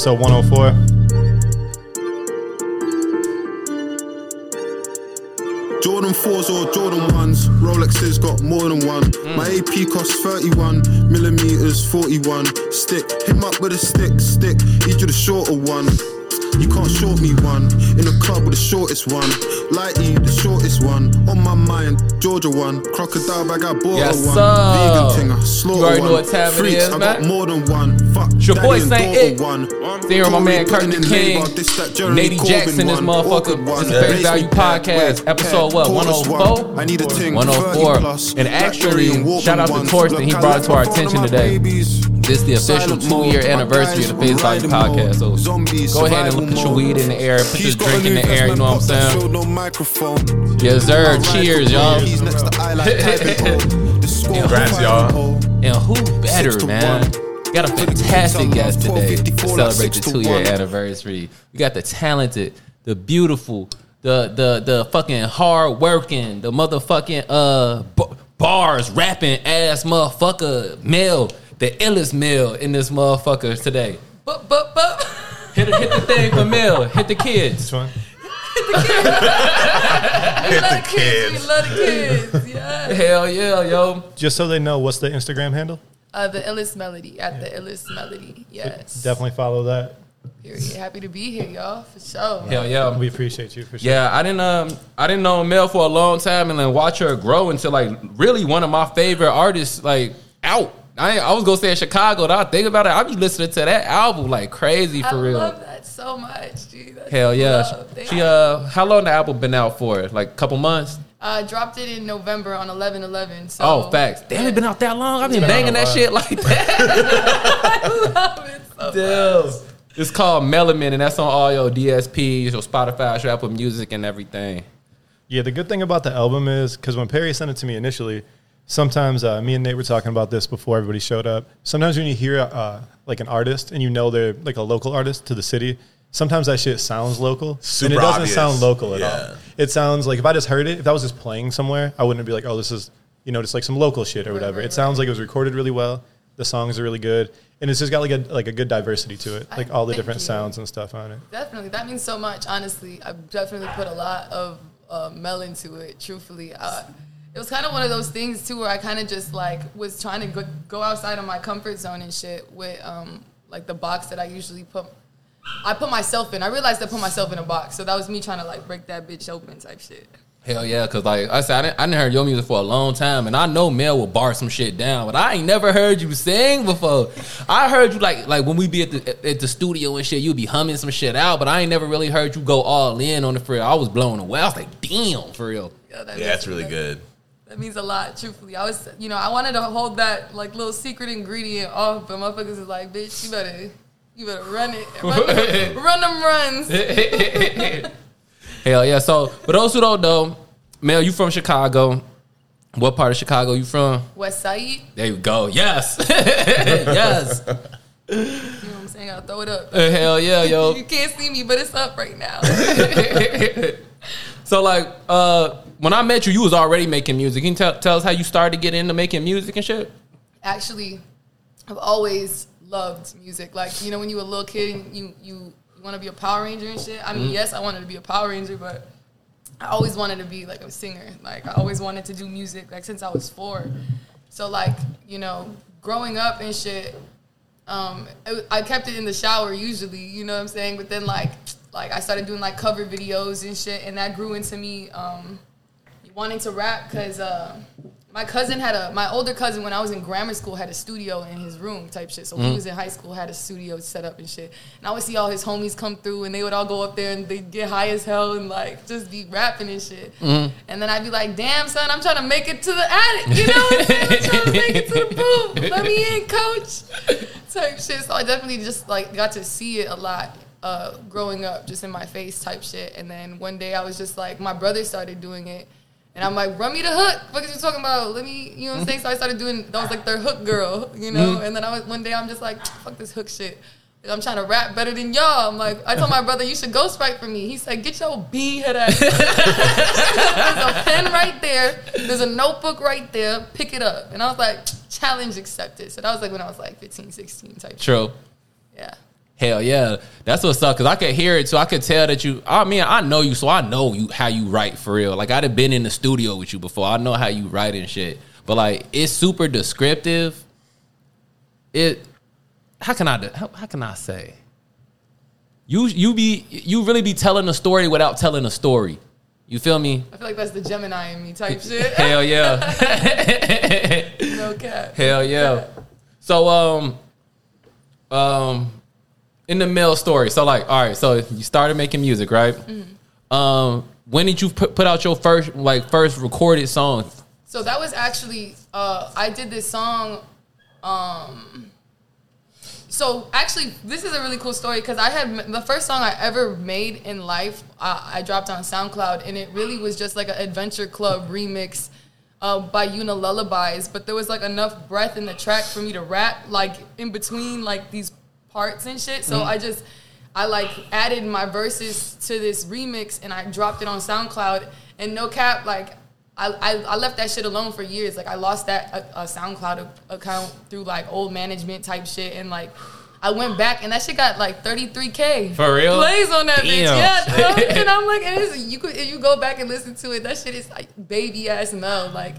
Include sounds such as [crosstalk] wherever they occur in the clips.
episode 104. Jordan 4s or Jordan 1s, Rolexes got more than one. Mm. My AP costs 31, millimeters 41. Stick, him up with a stick, stick, each you the shorter one. You can't short me one, in the club with the shortest one. Lighty, the shortest one. On my mind, Georgia one. Crocodile bag, I bought Yes, one. sir. Vegan thing, I slaughter You already one. know what time it Freaks, is, I man. got more than one. Fuck, It's your boy, Saint It. one. Here, my man, Tory Kirk the putting in King. labor, this that Jeremy Nady Jackson, this motherfucker. This is Face Value Podcast, episode what, 104? one. I need a ting, 104. And actually, shout out to Torsten, he brought it to our attention today. Babies. This is the official two-year anniversary of the guys Face Value Podcast. So go ahead and put your weed in the air, put your drink in the air. You know what I'm investment box that saying? showed. Yes, sir. Cheers, y'all. He's next to I like typing O. The score Congrats, y'all. And who better, man? one. Got a For the Kings, fantastic guest today to celebrate the two-year anniversary. We got the talented, the beautiful, the the the fucking hard working, the motherfucking uh b- bars rapping ass motherfucker Mel, the illest Mel in this motherfucker today. Bup, bup, bup. Hit, the- hit the thing for Mel. Hit the kids. Which one? Hit the kids. [laughs] We kids. love the kids. Yeah. Hell yeah, yo. Just so they know, what's the Instagram handle? Uh, the illest melody at the illest melody. Yes. Definitely follow that. Period. Happy to be here, y'all. For sure. Hell yeah. We appreciate you for sure. Yeah, I didn't um I didn't know Mel for a long time and then watch her grow into like really one of my favorite artists like out. I I was gonna say in Chicago, but I think about it, I be listening to that album like crazy for I real. I love that so much, G. That's Hell yeah. love. She uh how long the album been out for? Like a couple months? Uh, dropped it in November on 11 11. So, Oh, facts. Damn, it been out that long. I've been banging that shit like that. [laughs] I love it so Damn. It's called Melanin, and that's on all your DSPs, your Spotify, your Apple Music, and everything. Yeah, the good thing about the album is because when Perry sent it to me initially, sometimes uh, me and Nate were talking about this before everybody showed up. Sometimes when you hear uh, like an artist and you know they're like a local artist to the city, sometimes that shit sounds local Super and it doesn't obvious. sound local at Yeah. all. It sounds like if I just heard it, if that was just playing somewhere, I wouldn't be like, oh, this is you know just like some local shit or whatever. right, it sounds right. like it was recorded really well. The songs are really good, and it's just got like a like a good diversity to it, like all the thank different you. sounds and stuff on it. Definitely. That means so much, honestly. I've definitely put a lot of uh, Mel into it, truthfully. Uh, it was kind of one of those things, too, where I kind of just, like, was trying to go, go outside of my comfort zone and shit with, um, like, the box that I usually put. I put myself in. I realized I put myself in a box. So that was me trying to, like, break that bitch open type shit. Hell yeah, cause like I said, I didn't, I didn't heard your music for a long time, and I know Mel will bar some shit down, but I ain't never heard you sing before. I heard you like like when we be at the at the studio and shit, you be humming some shit out, but I ain't never really heard you go all in on the for real. I was blown away. I was like, damn, for real. Yeah, that Yeah, that's really that- good. That means a lot, truthfully. I was, you know, I wanted to hold that like little secret ingredient off, but motherfuckers is like, bitch, you better, you better run it, run, them- [laughs] run them runs. [laughs] Hell yeah. So for those who don't know, Mel, you from Chicago? What part of Chicago you from? West Side, There you go. Yes, [laughs] yes. you know what I'm saying? I'll throw it up. Uh, Hell yeah, yo. You can't see me, but it's up right now. So like, uh, when I met you, you was already making music. Can you tell, tell us how you started to get into making music and shit? Actually, I've always loved music. Like, you know, when you were a little kid and you you, you want to be a Power Ranger and shit. I mean, yes, I wanted to be a Power Ranger, but I always wanted to be like a singer. Like, I always wanted to do music like since I was four. So like, you know, growing up and shit, um, it, I kept it in the shower usually, you know what I'm saying? But then like, like I started doing like cover videos and shit, and that grew into me um, wanting to rap because uh, my cousin had a my older cousin when I was in grammar school had a studio in his room type shit. So when he was in high school, had a studio set up and shit. And I would see all his homies come through, and they would all go up there and they get high as hell and like just be rapping and shit. And then I'd be like, "Damn son, I'm trying to make it to the attic, you know? what I'm saying? I'm trying to make it to the [laughs] booth. Let me in, coach." Type shit. So I definitely just like got to see it a lot uh, growing up, just in my face type shit. And then one day I was just like, my brother started doing it. And I'm like, run me the hook. What are you talking about? Let me, you know what I'm saying? So I started doing, that was like their hook girl, you know? Mm-hmm. And then I was, one day I'm just like, fuck this hook shit. I'm trying to rap better than y'all. I'm like, I told my brother, you should ghostwrite for me. He said, get your B head ass. [laughs] There's a pen right there. There's a notebook right there. Pick it up. And I was like, challenge accepted. So that was like when I was like 15, 16 type. True. Yeah. Hell yeah, that's what's up. Cause I could hear it, so I could tell that you. I mean, I know you, so I know you how you write for real. Like I'd have been in the studio with you before. I know how you write and shit. But like, it's super descriptive. It. How can I? do- How, how can I say? You you be you really be telling a story without telling a story. You feel me? I feel like that's the Gemini in me type shit. [laughs] Hell yeah. [laughs] no cap. Hell yeah. So um um in the mill story. So like all right, so you started making music, right? Um when did you put, put out your first like first recorded song? So that was actually uh, I did this song. Um, so actually, this is a really cool story because I had the first song I ever made in life. I, I dropped on SoundCloud, and it really was just like an adventure club remix uh, by Yuna Lullabies. But there was like enough breath in the track for me to rap, like in between like these parts and shit. So I just I like added my verses to this remix and I dropped it on SoundCloud. And no cap, like I, I, I left that shit alone for years. Like I lost that uh, uh, SoundCloud account through like old management type shit, and like I went back and that shit got like 33k For real? plays on that bitch. Yeah, and I'm like, and you could if you go back and listen to it, that shit is like baby ass Mel, like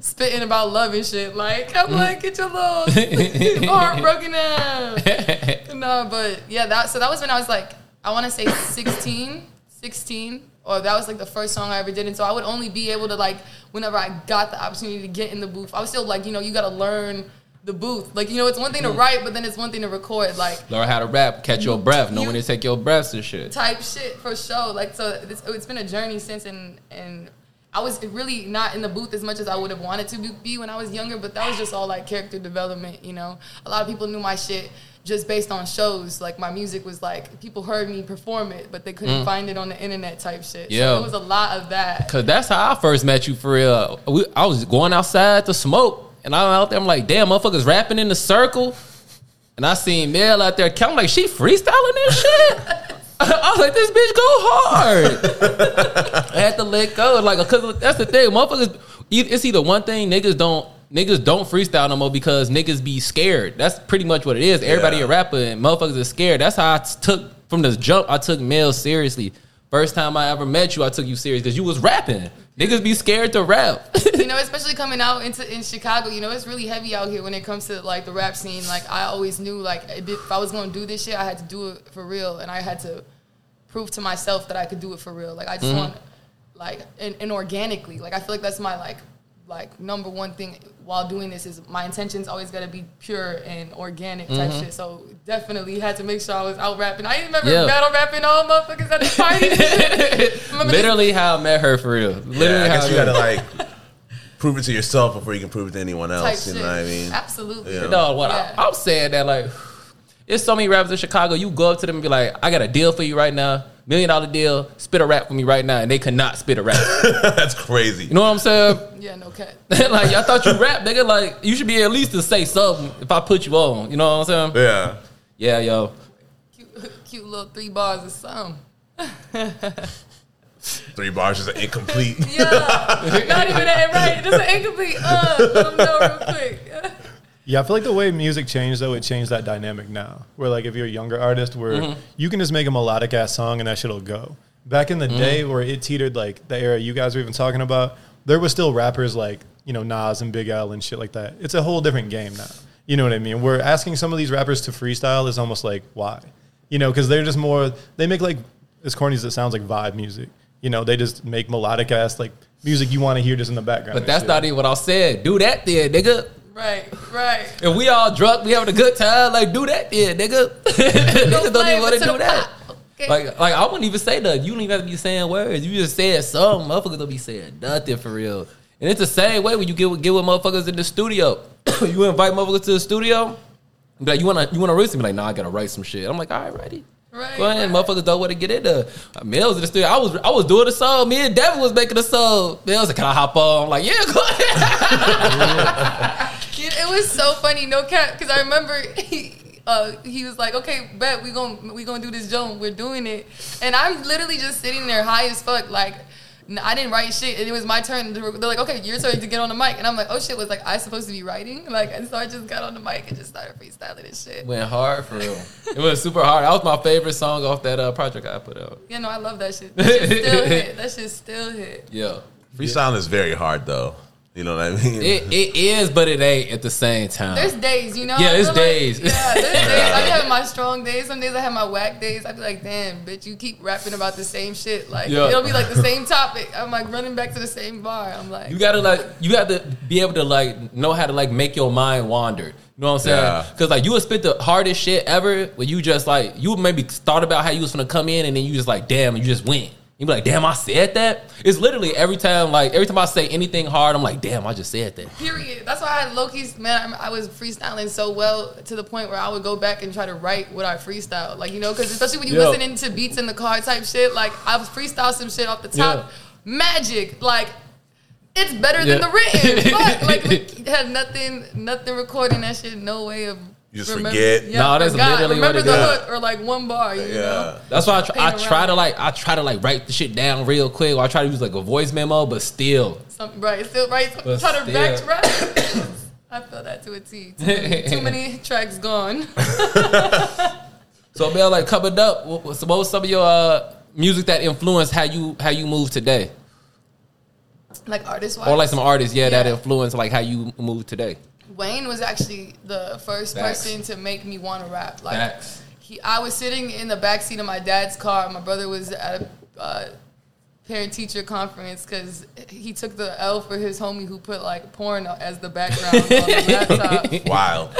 spitting about love and shit. Like I'm mm-hmm. like, get your little [laughs] heart broken out. [laughs] no, but yeah, that so that was when I was like, I want to say 16, 16, or that was like the first song I ever did, and so I would only be able to like whenever I got the opportunity to get in the booth. I was still like, you know, you got to learn the booth. Like, you know, it's one thing to mm-hmm. write, but then it's one thing to record. Like Learn how to rap, catch your breath, know You- when to take your breaths and shit. type shit for sure. Like so, it's, it's been a journey since, and and I was really not in the booth as much as I would have wanted to be- when I was younger. But that was just all like character development, you know. A lot of people knew my shit just based on shows. Like my music was like people heard me perform it, but they couldn't mm. find it on the internet type shit. Yeah. so it was a lot of that. Cause that's how I first met you for real. We, I was going outside to smoke, and I'm out there. I'm like, damn, motherfuckers rapping in the circle, and I seen Mel out there. I'm like, she freestyling this shit. [laughs] [laughs] I was like, this bitch go hard. [laughs] I had to let go, like, cause that's the thing, motherfuckers. It's either one thing niggas don't niggas don't freestyle no more because niggas be scared. That's pretty much what it is. Everybody Yeah. a rapper and motherfuckers are scared. That's how I took from the jump. I took Mel seriously. First time I ever met you, I took you serious because you was rapping. Niggas be scared to rap. [laughs] you [laughs] know, especially coming out into in Chicago, you know, it's really heavy out here when it comes to like the rap scene. Like I always knew, like if I was gonna do this shit, I had to do it for real, and I had to prove to myself that I could do it for real. Like I just mm-hmm. want, like, and, and organically. Like I feel like that's my like, like number one thing while doing this is my intentions always gotta be pure and organic type mm-hmm. shit. So definitely had to make sure I was out rapping. I remember Yeah. battle rapping all motherfuckers at the parties. [laughs] and shit. Remember this- Literally how I met her for real. Literally Yeah, I guess I you gotta like prove it to yourself before you can prove it to anyone type else. You shit. know what I mean? Absolutely. Yeah. No, what Yeah. I, I'm saying that like, [sighs] there's so many rappers in Chicago. You go up to them and be like, I got a deal for you right now, million dollar deal. Spit a rap for me right now, and they cannot spit a rap. [laughs] That's crazy. You know what I'm saying? Yeah, no cat. [laughs] like I thought you rap, nigga. Like you should be at least to say something if I put you on. You know what I'm saying? Yeah. Yeah, yo. Cute, [laughs] cute little three bars or something. Three bars is incomplete. Yeah, not even that, right? Just an incomplete. Uh, let 'em know real quick. Yeah, I feel like the way music changed though, it changed that dynamic now. Where like if you're a younger artist, where Mm-hmm. you can just make a melodic ass song and that shit'll go. Back in the Mm-hmm. day where it teetered like the era you guys were even talking about, there was still rappers like you know Nas and Big L and shit like that. It's a whole different game now. You know what I mean? We're asking some of these rappers to freestyle is almost like why, you know, because they're just more they make like as corny as it sounds like vibe music. You know, they just make melodic ass like music you want to hear just in the background. But that's shit. not even what I said. Do that then, nigga. Right, right. If we all drunk, we having a good time, like do that then, nigga. [laughs] Niggas don't even want to to do that. Okay. Like, like I wouldn't even say that. You don't even have to be saying words. You just said something. Motherfuckers don't be saying nothing for real. And it's the same way when you get with, get with motherfuckers in the studio. [coughs] you invite motherfuckers to the studio. Be like, you wanna you wanna write something? Like, nah, I gotta write some shit. I'm like, all right, ready. Right, Go ahead, right. motherfuckers don't want to get into. Uh, Mills in the studio. I was I was doing the song. Me and Devin was making the song. Mills like, can I hop on? I'm like, yeah, go ahead. [laughs] [laughs] It, it was so funny, no cap, because I remember he, uh, he was like, "Okay, bet we gonna we gonna do this joint. We're doing it," and I'm literally just sitting there high as fuck, like I didn't write shit, and it was my turn. To, they're like, "Okay, your turn to get on the mic," and I'm like, "Oh shit!" Was like I supposed to be writing? Like, and so I just got on the mic and just started freestyling and shit. Went hard for real. it was super hard. That was my favorite song off that uh, project I put out. Yeah, no, I love that shit. That shit still [laughs] hit. That shit still hit. Yeah. Freestyling is very hard though. You know what I mean? It, it is, but it ain't at the same time. There's days, you know. Yeah, it's feel days. Like, yeah, there's days. I have my strong days. Some days I have my whack days. I be like, damn, bitch, you keep rapping about the same shit. Like Yeah. it'll be like the same topic. I'm like running back to the same bar. I'm like, You gotta like you got to be able to like know how to like make your mind wander. You know what I'm saying? Yeah. Because like you would spit the hardest shit ever when you just like you maybe thought about how you was gonna come in and then you just like damn you just went. You be like damn I said that. It's literally every time like every time I say anything hard I'm like damn I just said that. Period. That's why I had Loki's man. I I was freestyling so well to the point where I would go back and try to write what I freestyled. Like you know, because especially when you Yeah. listening to beats in the car type shit. Like I was freestyle some shit off the top. Yeah. Magic. Like it's better than the written. Fuck. Like [laughs] we had nothing, nothing recording that shit. No way of. You just forget? No, that's forgot. literally what Remember it the is. hook or like one bar. You Yeah. know. That's why I try, I try to like I try to like write the shit down real quick or I try to use like a voice memo but still Something right. Still right. But Try to still. backtrack. [coughs] I feel that to a T. Too many, too [laughs] many tracks gone. [laughs] So Bill, like covered up. What, what what was some of your uh, music that influenced how you how you move today, like artist wise. or like some artists, yeah, that Yeah. influenced like how you move today? Wayne was actually the first Facts. person to make me want to rap. Like Facts. he, I was sitting in the back seat of my dad's car. My brother was at a uh, parent teacher conference because he took the L for his homie who put like porn as the background on the [laughs] laptop. Wild.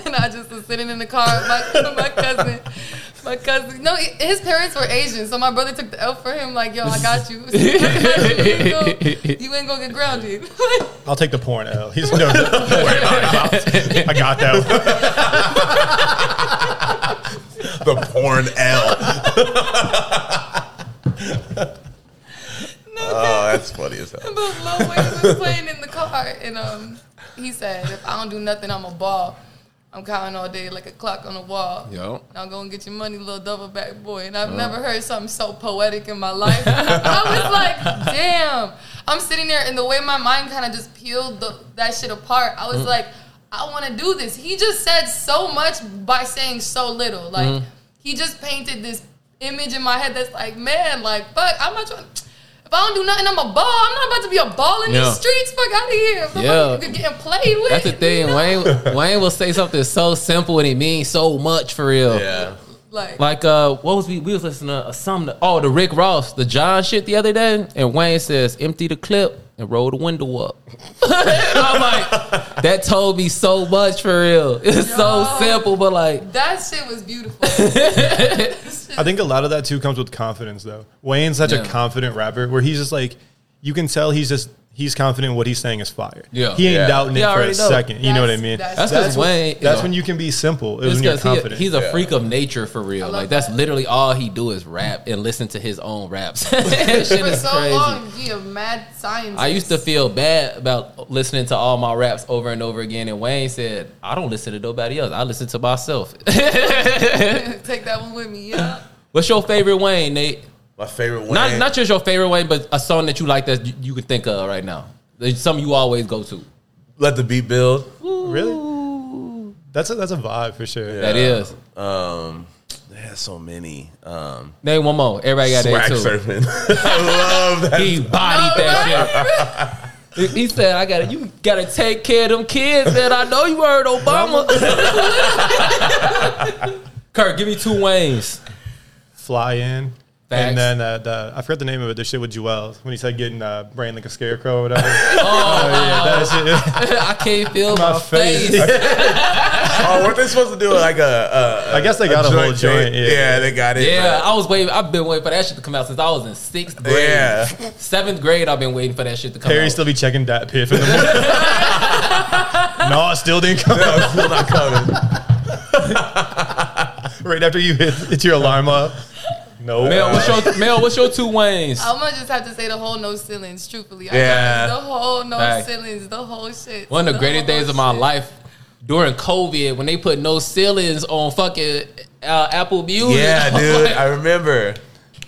[laughs] and I just was sitting in the car with my, [laughs] my cousin. My cousin, no, his parents were Asian, so my brother took the L for him. Like, yo, I got you. I got you. You ain't gonna- You ain't gonna get grounded. [laughs] I'll take the porn L. He's no, don't worry about it. I got that. [laughs] The porn L. oh, that's funny as hell. But Lil Wayne was playing in the car, and um, he said, "If I don't do nothing, I'm a ball. I'm counting all day like a clock on the wall. Yo. Now go and get your money, little double back boy." And I've never heard something so poetic in my life. [laughs] I was like, "Damn!" I'm sitting there, and the way my mind kind of just peeled the, that shit apart, I was mm. like, "I want to do this." He just said so much by saying so little. Like mm. he just painted this image in my head that's like, man, like fuck, I'm not trying. If I don't do nothing, I'm a ball. I'm not about to be a ball in Yeah. these streets. Fuck out of here. If Yeah. yeah. getting played with. That's the thing. you know? Wayne [laughs] Wayne will say something so simple and it means so much for real. Yeah. Like, Like uh, what was we we was listening to uh, some oh the Rick Ross the John shit the other day and Wayne says empty the clip and roll the window up. [laughs] I'm like that told me so much for real. [laughs] It's so simple but like that shit was beautiful. [laughs] I think a lot of that too comes with confidence, though. Wayne's such Yeah. a confident rapper where he's just like, you can tell he's just he's confident what he's saying is fire. Yeah. he ain't Yeah. doubting He it for a know. second. You know what I mean? that's- That's 'cause when- Wayne- That's yeah. when you can be simple. It was it's when you're because he, he's a Yeah. freak of nature for real. Like that's that. literally all he do is rap and listen to his own raps. [laughs] that shit For is so crazy. long, he a mad scientist. I used to feel bad about listening to all my raps over and over again, and Wayne said, "I don't listen to nobody else. I listen to myself." [laughs] [laughs] take that one with me. Yeah. What's your favorite Wayne, Nate? My favorite one. Not not just your favorite Wayne, but a song that you like that you, you can think of right now. There's something you always go to. Let the beat build. really. That's a that's a vibe for sure. That is. Um, there's so many. Um, Name one more. Everybody got that swag too. surfing. [laughs] I love that. He bodied that [laughs] shit. He said, "I gotta, you gotta take care of them kids." Man, I know you heard Obama. [laughs] Kurt, give me two Waynes. Fly in. Facts. And then uh, the I forgot the name of it. The shit with Juelz when he said getting uh, brain like a scarecrow or whatever. [laughs] oh, yeah, that shit. [laughs] I can't feel my, My face. face. [laughs] Oh, weren't they supposed to do like a? a I guess they got a whole joint, yeah. Yeah, they got it. Yeah, I was waiting. I've been waiting for that shit to come out since I was in sixth grade. Yeah. Seventh grade, I've been waiting for that shit to come Perry out. still be checking that piff in the morning. no, it still didn't come. No, it's still not coming. right after you hit, hit your alarm up. No. Mel, what's your Mel? What's your two Waynes? I'm gonna just have to say the whole no ceilings. Truthfully, I Yeah. got the whole no Facts. ceilings, the whole shit. One of the greatest whole days of my life during COVID when they put no ceilings on fucking uh, Apple Music. Yeah, I'm [laughs] dude, like, I remember.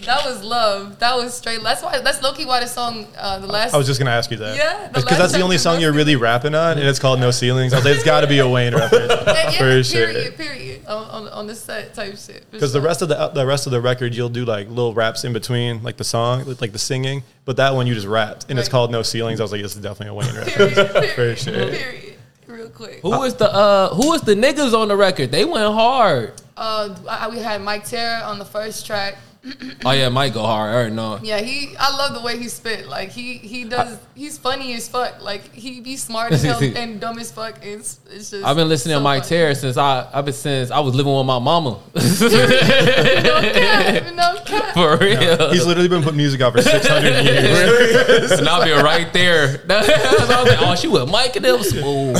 That was love. That was straight. That's why. That's low key why the song, uh, the last. I was just gonna ask you that. Yeah, because that's the only song you're really rapping on, and it's called No Ceilings. I was like, it's got to be a Wayne reference [laughs] Yeah, yeah, for sure. period, period. On, on, on the set type shit. for Because the rest of the the rest of the record, you'll do like little raps in between, like the song, like the singing. But that one you just rapped, and it's called No Ceilings. I was like, this is definitely a Wayne reference. Period, [laughs] period, For sure. Period. Real quick. Who was the uh was the niggas on the record? They went hard. Uh, I, we had Mike Terra on the first track. Oh yeah, Mike go hard. I already know. Yeah, he. I love the way he spit. Like he he does. he's funny as fuck. Like he be smart as hell [laughs] and dumb as fuck. It's, it's just. I've been listening so to Mike funny. Terry since I I've been since I was living with my mama. [laughs] No cap. No cap. [laughs] For real. He's literally been putting music out for 600 years. and I'll be right there. I was like, oh, she with Mike and them smooth.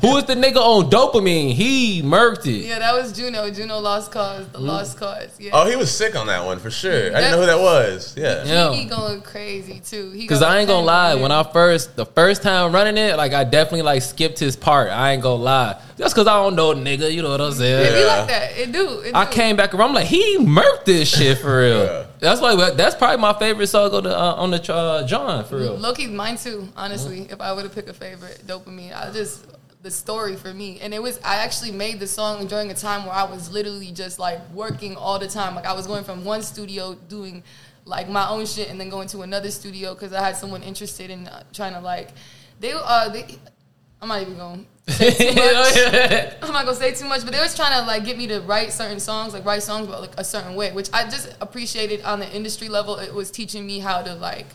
Who is the nigga on dopamine? He murked it. Yeah, that was Juno. Juno Lost Cause. Mm. The Lost Cause. Yeah. Oh, he was sick on that one for sure. I didn't know who that was. Yeah. Yeah. He going crazy too. Cause I ain't gonna lie, when I first the first time running it, like I definitely like skipped his part. I ain't gonna lie, just cause I don't know the nigga, you know what I'm it. saying? It be like that. It do. It I do. came back around, I'm like, he murked this shit for real. Yeah. That's why that's probably my favorite song on the uh, on the uh, John for real. Loki, mine too. Honestly, if I were to pick a favorite, dopamine. I just the story for me, and it was I actually made the song during a time where I was literally just like working all the time. Like I was going from one studio doing like my own shit, and then going to another studio because I had someone interested in uh, trying to like they uh they. I'm not even going. Too [laughs] much. [laughs] I'm not gonna say too much, but they was trying to like get me to write certain songs, like write songs about like a certain way, which I just appreciated on the industry level. It was teaching me how to like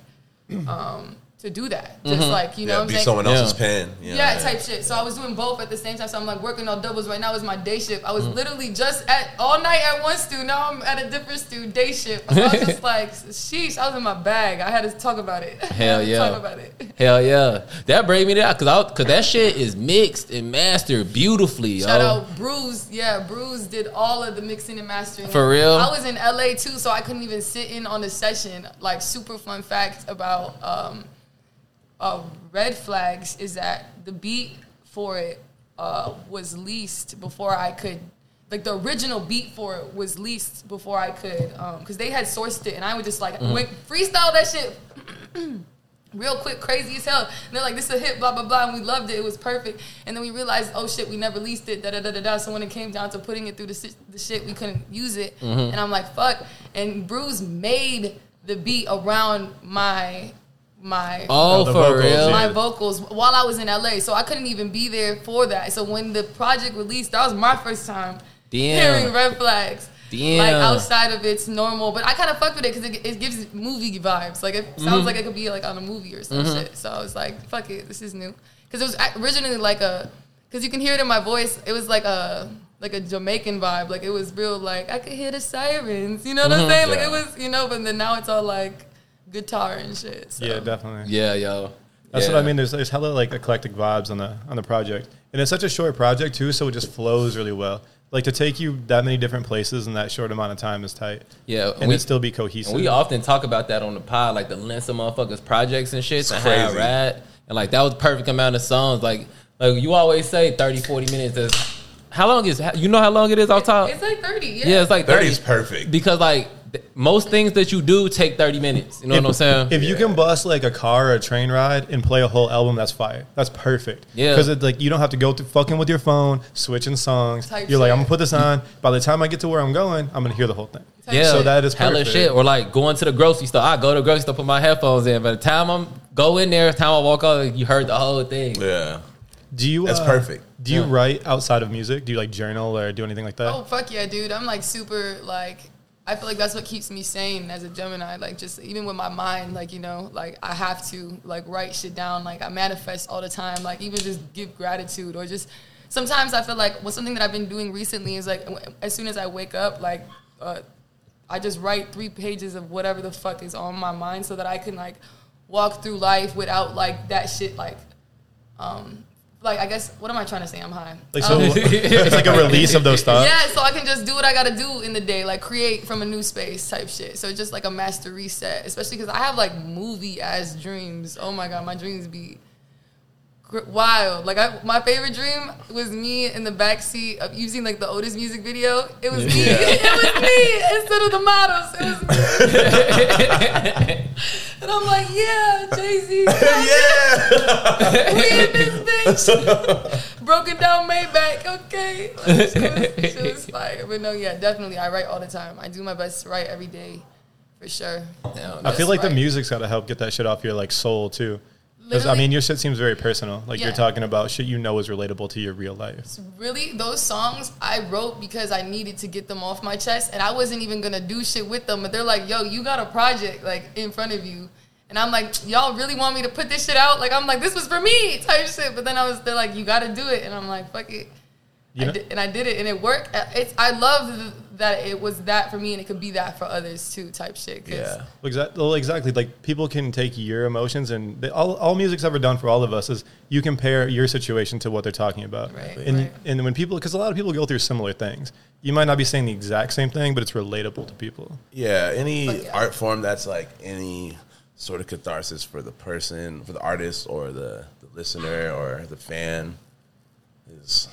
[clears throat] um to do that, just like you know yeah, what I'm be saying. someone else's Yeah. pen. you know, yeah, type shit. So I was doing both at the same time. So I'm like working on doubles right now. Is my day shift. I was literally just at all night at one stu. Now I'm at a different stu day shift. So I was just [laughs] like, sheesh. I was in my bag. I had to talk about it. [laughs] I Hell had to yeah. Talk about it. Hell yeah, that bring me down because I because that shit is mixed and mastered beautifully. Shout yo. out Bruce. Yeah, Bruce did all of the mixing and mastering. For real? I was in LA too, so I couldn't even sit in on the session. Like super fun fact about um, uh, Red Flags is that the beat for it uh, was leased before I could. Like the original beat for it was leased before I could, because they had sourced it, and I would just like went freestyle that shit [clears throat] real quick, crazy as hell. And they're like, this is a hit, blah, blah, blah. And we loved it. It was perfect. And then we realized, oh shit, we never leased it, da da da da da. So when it came down to putting it through the, si- the shit, we couldn't use it. And I'm like, fuck. And Bruce made the beat around my, my, Oh, for vocals, real? my vocals while I was in LA. So I couldn't even be there for that. So when the project released, that was my first time Damn. hearing red flags. Damn. Like outside of its normal, but I kind of fucked with it because it, it gives movie vibes. Like it sounds Mm-hmm. like it could be like on a movie or some shit. So I was like, fuck it, this is new. Because it was originally like a, because you can hear it in my voice. It was like a like a Jamaican vibe. Like it was real. Like I could hear the sirens. You know what Mm-hmm. I'm saying? Like Yeah. it was, you know. But then now it's all like guitar and shit. So. Yeah, definitely. Yeah, yo. That's Yeah. what I mean. There's, there's hella like eclectic vibes on the on the project, and it's such a short project too, so it just flows really well. Like to take you that many different places in that short amount of time is tight. Yeah, and we- it still be cohesive. And we often talk about that on the pod, like the length of motherfuckers' projects and shit, and how crazy. rad. And like that was the perfect amount of songs. Like like you always say 30, 40 minutes is how long is you know how long it is off top? It's like 30. Yeah. yeah, it's like 30 30 is perfect. Because like th- most things that you do take 30 minutes. You know what I'm saying? If you can bust like a car or a train ride and play a whole album, that's fire. That's perfect. Yeah. because it's like you don't have to go through fucking with your phone, switching songs. Type You're like. I'm gonna put this on. By the time I get to where I'm going, I'm gonna hear the whole thing. yeah, So that is hella perfect. shit. Or like going to the grocery store. I go to the grocery store, put my headphones in. By the time I'm go in there, time I walk out, you heard the whole thing. Yeah. Do you? That's uh, perfect. Do you Yeah. write outside of music? Do you like journal or do anything like that? Oh fuck yeah, dude! I'm like super like. I feel like that's what keeps me sane as a Gemini. Like just even with my mind, like you know, like I have to like write shit down. Like I manifest all the time. Like even just give gratitude or just sometimes I feel like well something that I've been doing recently is like as soon as I wake up, like uh, I just write three pages of whatever the fuck is on my mind so that I can like walk through life without like that shit like um like I guess what am I trying to say? I'm high. Like so, Um, [laughs] it's like a release of those thoughts. yeah, so I can just do what I gotta do in the day, like create from a new space type shit. So it's just like a master reset, especially because I have like movie ass dreams. Oh my god, my dreams be wild. Like I, my favorite dream was me in the back seat of using like the Otis music video. It was me. [laughs] [laughs] it was me instead of the models. It was me. and I'm like, yeah, Jay Z. yeah. we in this bitch. [laughs] Broken down Maybach, okay. Like, she, was, she was fire. But no, yeah, definitely. I write all the time. I do my best to write every day, for sure. I feel like the music's got to help get that shit off your like soul too. Because I mean, your shit seems very personal. Like you're talking about shit you know is relatable to your real life. Really, those songs I wrote because I needed to get them off my chest, and I wasn't even gonna do shit with them. But they're like, "Yo, you got a project like in front of you," and I'm like, "Y'all really want me to put this shit out?" Like I'm like, "This was for me," type shit. But then I was, they're like, "You got to do it," and I'm like, "Fuck it," You I know- did, and I did it, and it worked. Uh, it's I love that it was that for me, and it could be that for others too, type shit. Yeah. Exactly. Well, exactly. Like people can take your emotions, and they, all all music's ever done for all of us is you compare your situation to what they're talking about. Right, And right. and when people, because a lot of people go through similar things, you might not be saying the exact same thing, but it's relatable to people. Yeah, any yeah. art form that's like any sort of catharsis for the person, for the artist, or the, the listener, or the fan is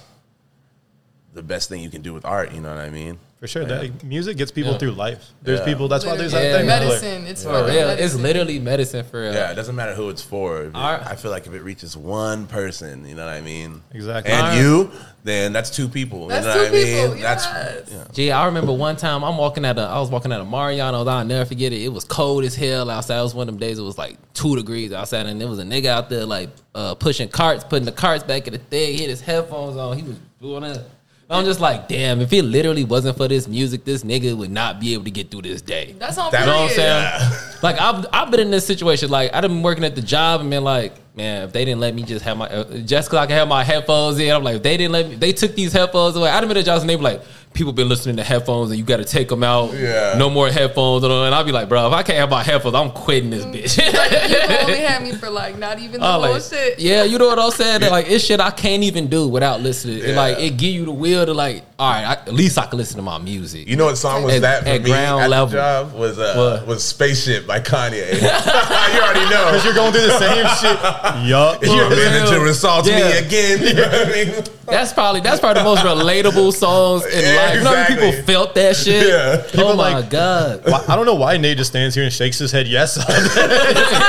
the best thing you can do with art. You know what I mean? For sure, Yeah. that music gets people Yeah. through life. There's Yeah. people. That's why there's Literally, that thing. like- medicine. It's For fucking real, it's literally medicine for real. Yeah, it doesn't matter who it's for. It- Art- I feel like if it reaches one person, you know what I mean? Exactly. And Art- you, then that's two people. That's you know two what I mean? people, That's yes. yeah. Gee, I remember one time I'm walking at a I was walking at a Mariano's, I'll never forget it. It was cold as hell outside. It was one of them days it was like two degrees outside and there was a nigga out there like uh, pushing carts, putting the carts back in the thing, he had his headphones on, he was doing that. I'm just like, damn, if it literally wasn't for this music, this nigga would not be able to get through this day. That's all. That- You know what I'm period. saying? Like I've I've been in this situation. Like I've been working at the job and been like, man, if they didn't let me just have my uh, just cause I can have my headphones in, I'm like, if they didn't let me, they took these headphones away. I'd been at jobs and they be like, people been listening to headphones and you got to take them out. Yeah. no more headphones. And I'll be like, bro, if I can't have my headphones, I'm quitting this bitch. Like, you [laughs] only had me for like not even the I whole like, shit. yeah, you know what I'm saying? That, like it's shit I can't even do without listening. It, like it give you the will to like, all right, I, at least I can listen to my music. You know what song was At- that for at me ground at level. job was uh, What? was Spaceship by Kanye. [laughs] [laughs] you already know. Because you're going through the same shit. Yup. Your manager assaults me Yeah. again. You know what I mean? That's probably that's probably the most relatable songs in Yeah, life. You know how many people felt that shit? Yeah. oh People my like- god. Why- I don't know why Nate just stands here and shakes his head yes. [laughs]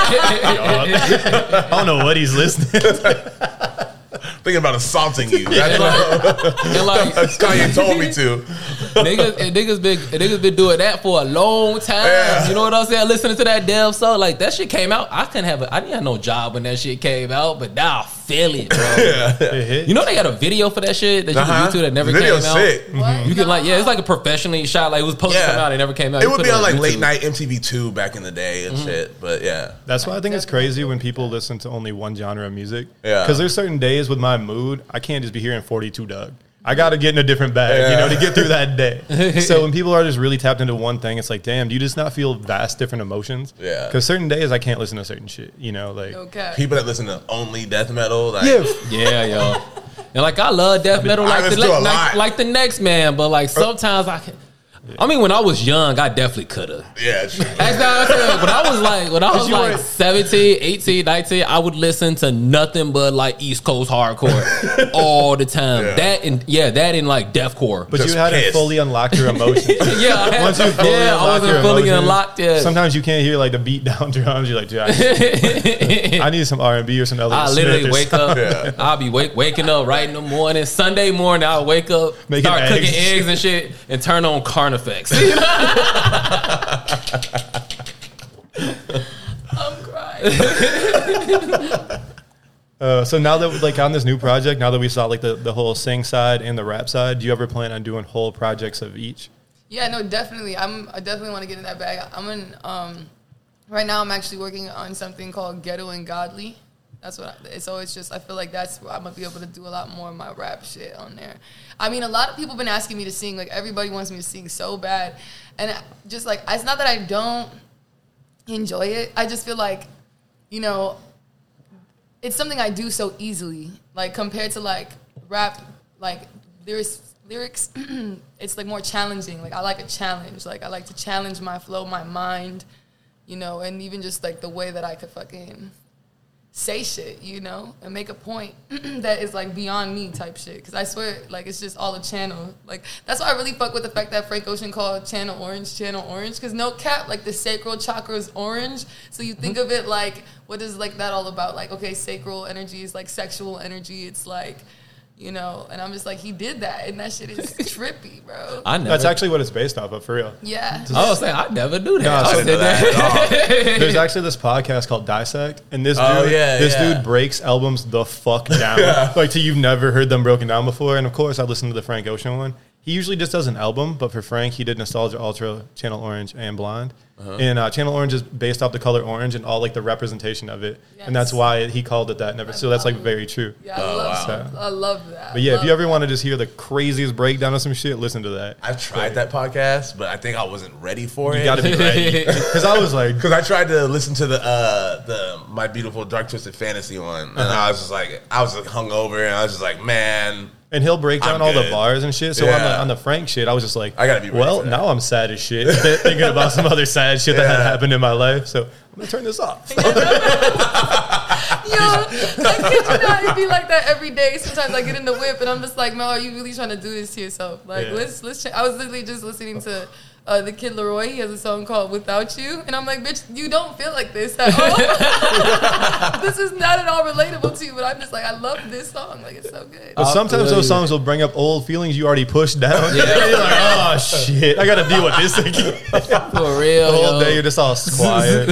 I don't know what he's listening. to. Thinking about assaulting you. That's what and like Kanye [laughs] told me to. niggas, and niggas been and niggas been doing that for a long time. Yeah. You know what I'm saying? Listening to that Dev song, like that shit came out. I couldn't have a, I didn't have no job when that shit came out, but now I feel it, bro. [laughs] It hit. You know they got a video for that shit that you Uh-huh. can YouTube that never The came video's out. sick. What? You can like yeah, it's like a professionally shot. Like it was supposed to come out, it never came out. It You would put be on like YouTube. late night MTV two back in the day Mm-hmm. and shit. But yeah, That's why I think it's crazy when people listen to only one genre of music. Yeah. Because there's certain days with my mood, I can't just be hearing 42 Dugg. I got to get in a different bag, you know, to get through that day. [laughs] so when people are just really tapped into one thing, it's like, damn, do you just not feel vast different emotions? Yeah. Because certain days I can't listen to certain shit, you know, like. Okay. people that listen to only death metal, like Yeah. [laughs] Yeah, yo. And like I love death metal I like the, listen a like, lot. like the next man, but like uh, sometimes I can. I mean, when I was young, I definitely could have. yeah, Actually, I'm saying, when I was like, when I was like were- 17, 18, 19, I would listen to nothing but like East Coast hardcore [laughs] all the time. Yeah. That and yeah, that and like deathcore. But Just you hadn't fully unlocked your emotions. [laughs] yeah, I had- Once you fully yeah, I unlock wasn't your fully emotions, unlocked yet. Sometimes you can't hear like the beat [laughs] down drums. You're like, dude, I, I need some R and B or some Elliott I Smith literally wake something. up. Yeah. I'll be wake, waking up right in the morning. Sunday morning, I'll wake up, Making start cooking eggs. eggs and shit, and turn on Carnifex. [laughs] I'm crying. [laughs] Uh, so now that like on this new project, now that we saw like the, the whole sing side and the rap side, do you ever plan on doing whole projects of each? Yeah, no, definitely. I'm. I definitely want to get in that bag. I'm in. Um, right now, I'm actually working on something called Ghetto and Godly. That's what. I, it's always just. I feel like that's where I'm gonna be able to do a lot more of my rap shit on there. I mean, a lot of people have been asking me to sing. Like everybody wants me to sing so bad, and just like it's not that I don't enjoy it. I just feel like, you know, it's something I do so easily. Like compared to like rap, like there's lyrics, [clears throat] it's like more challenging. Like I like a challenge. Like I like to challenge my flow, my mind, you know, and even just like the way that I could fucking say shit, you know, and make a point [clears throat] that is like beyond me type shit. Because I swear, like it's just all a channel. Like that's why I really fuck with the fact that Frank Ocean called Channel Orange Channel Orange. Because no cap, like the sacral chakra is orange. So you think mm-hmm. of it like, what is like that all about? Like okay, sacral energy is like sexual energy. It's like. You know, and I'm just like, he did that, and that shit is [laughs] trippy, bro. I never. That's actually what it's based off of, for real. Yeah. I was saying I never knew that. No, I so said that. [laughs] There's actually this podcast called Dissect, and this oh, dude, Oh, yeah, this yeah. dude breaks albums the fuck down, [laughs] like till you've never heard them broken down before. And of course, I listened to the Frank Ocean one. He usually just does an album, but for Frank, he did Nostalgia Ultra, Channel Orange, and Blonde. Uh-huh. And uh, Channel Orange is based off the color orange and all like the representation of it, and that's why he called it that. Never, so that's like very true. Yeah, I love, wow. I love that. But yeah, if you ever want to just hear the craziest breakdown of some shit, listen to that. I've tried that podcast, but I think I wasn't ready for You it. You got to be [laughs] ready because I was like, Because I tried to listen to the uh, the My Beautiful Dark Twisted Fantasy one, and Uh-huh. I was just like, I was like hungover, and I was just like, man, And he'll break down I'm all the bars and shit. So on, the, on the Frank shit, I was just like, I gotta be well, now I'm sad as shit, [laughs] thinking about some other sad shit that had happened in my life. So I'm gonna turn this off. [laughs] Yo, I kid you not, it'd be like that every day. Sometimes I get in the whip and I'm just like, Mel, are you really trying to do this to yourself? Like, Yeah. let's let's. Ch-. I was literally just listening to. Uh, the kid LAROI, he has a song called "Without You," and I'm like, "Bitch, you don't feel like this at all. [laughs] this is not at all relatable to you." But I'm just like, I love this song. Like, it's so good. But sometimes those songs will bring up old feelings you already pushed down. Yeah. [laughs] you're like, oh shit, I gotta deal with this again. [laughs] For real. the whole yo. day you're just all quiet.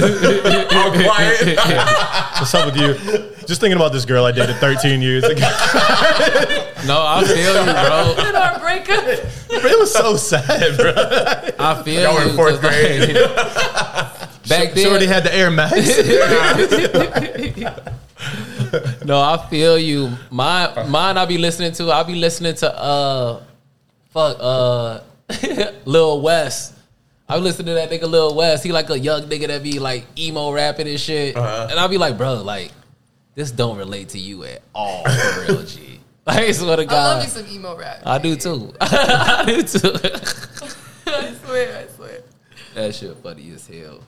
all quiet. What's up with you? Just thinking about this girl I dated 13 years ago. No, I feel you, bro. [laughs] In our breakup, it was so sad, bro. I feel Y'all were in you. fourth 'cause, like, grade. [laughs] Back then. She already then, had the Air Max. [laughs] no, I feel you. Mine, mine. I be listening to. I be listening to. Uh, fuck. Uh, Lil West. I be listening to that nigga Lil West. He like a young nigga that be like emo rapping and shit. Uh-huh. And I be like, bro, like this don't relate to you at all, for real, G. [laughs] Like, swear to God. I love me some emo rap. I do too. [laughs] I do too. [laughs] I swear, I swear. that shit funny as hell.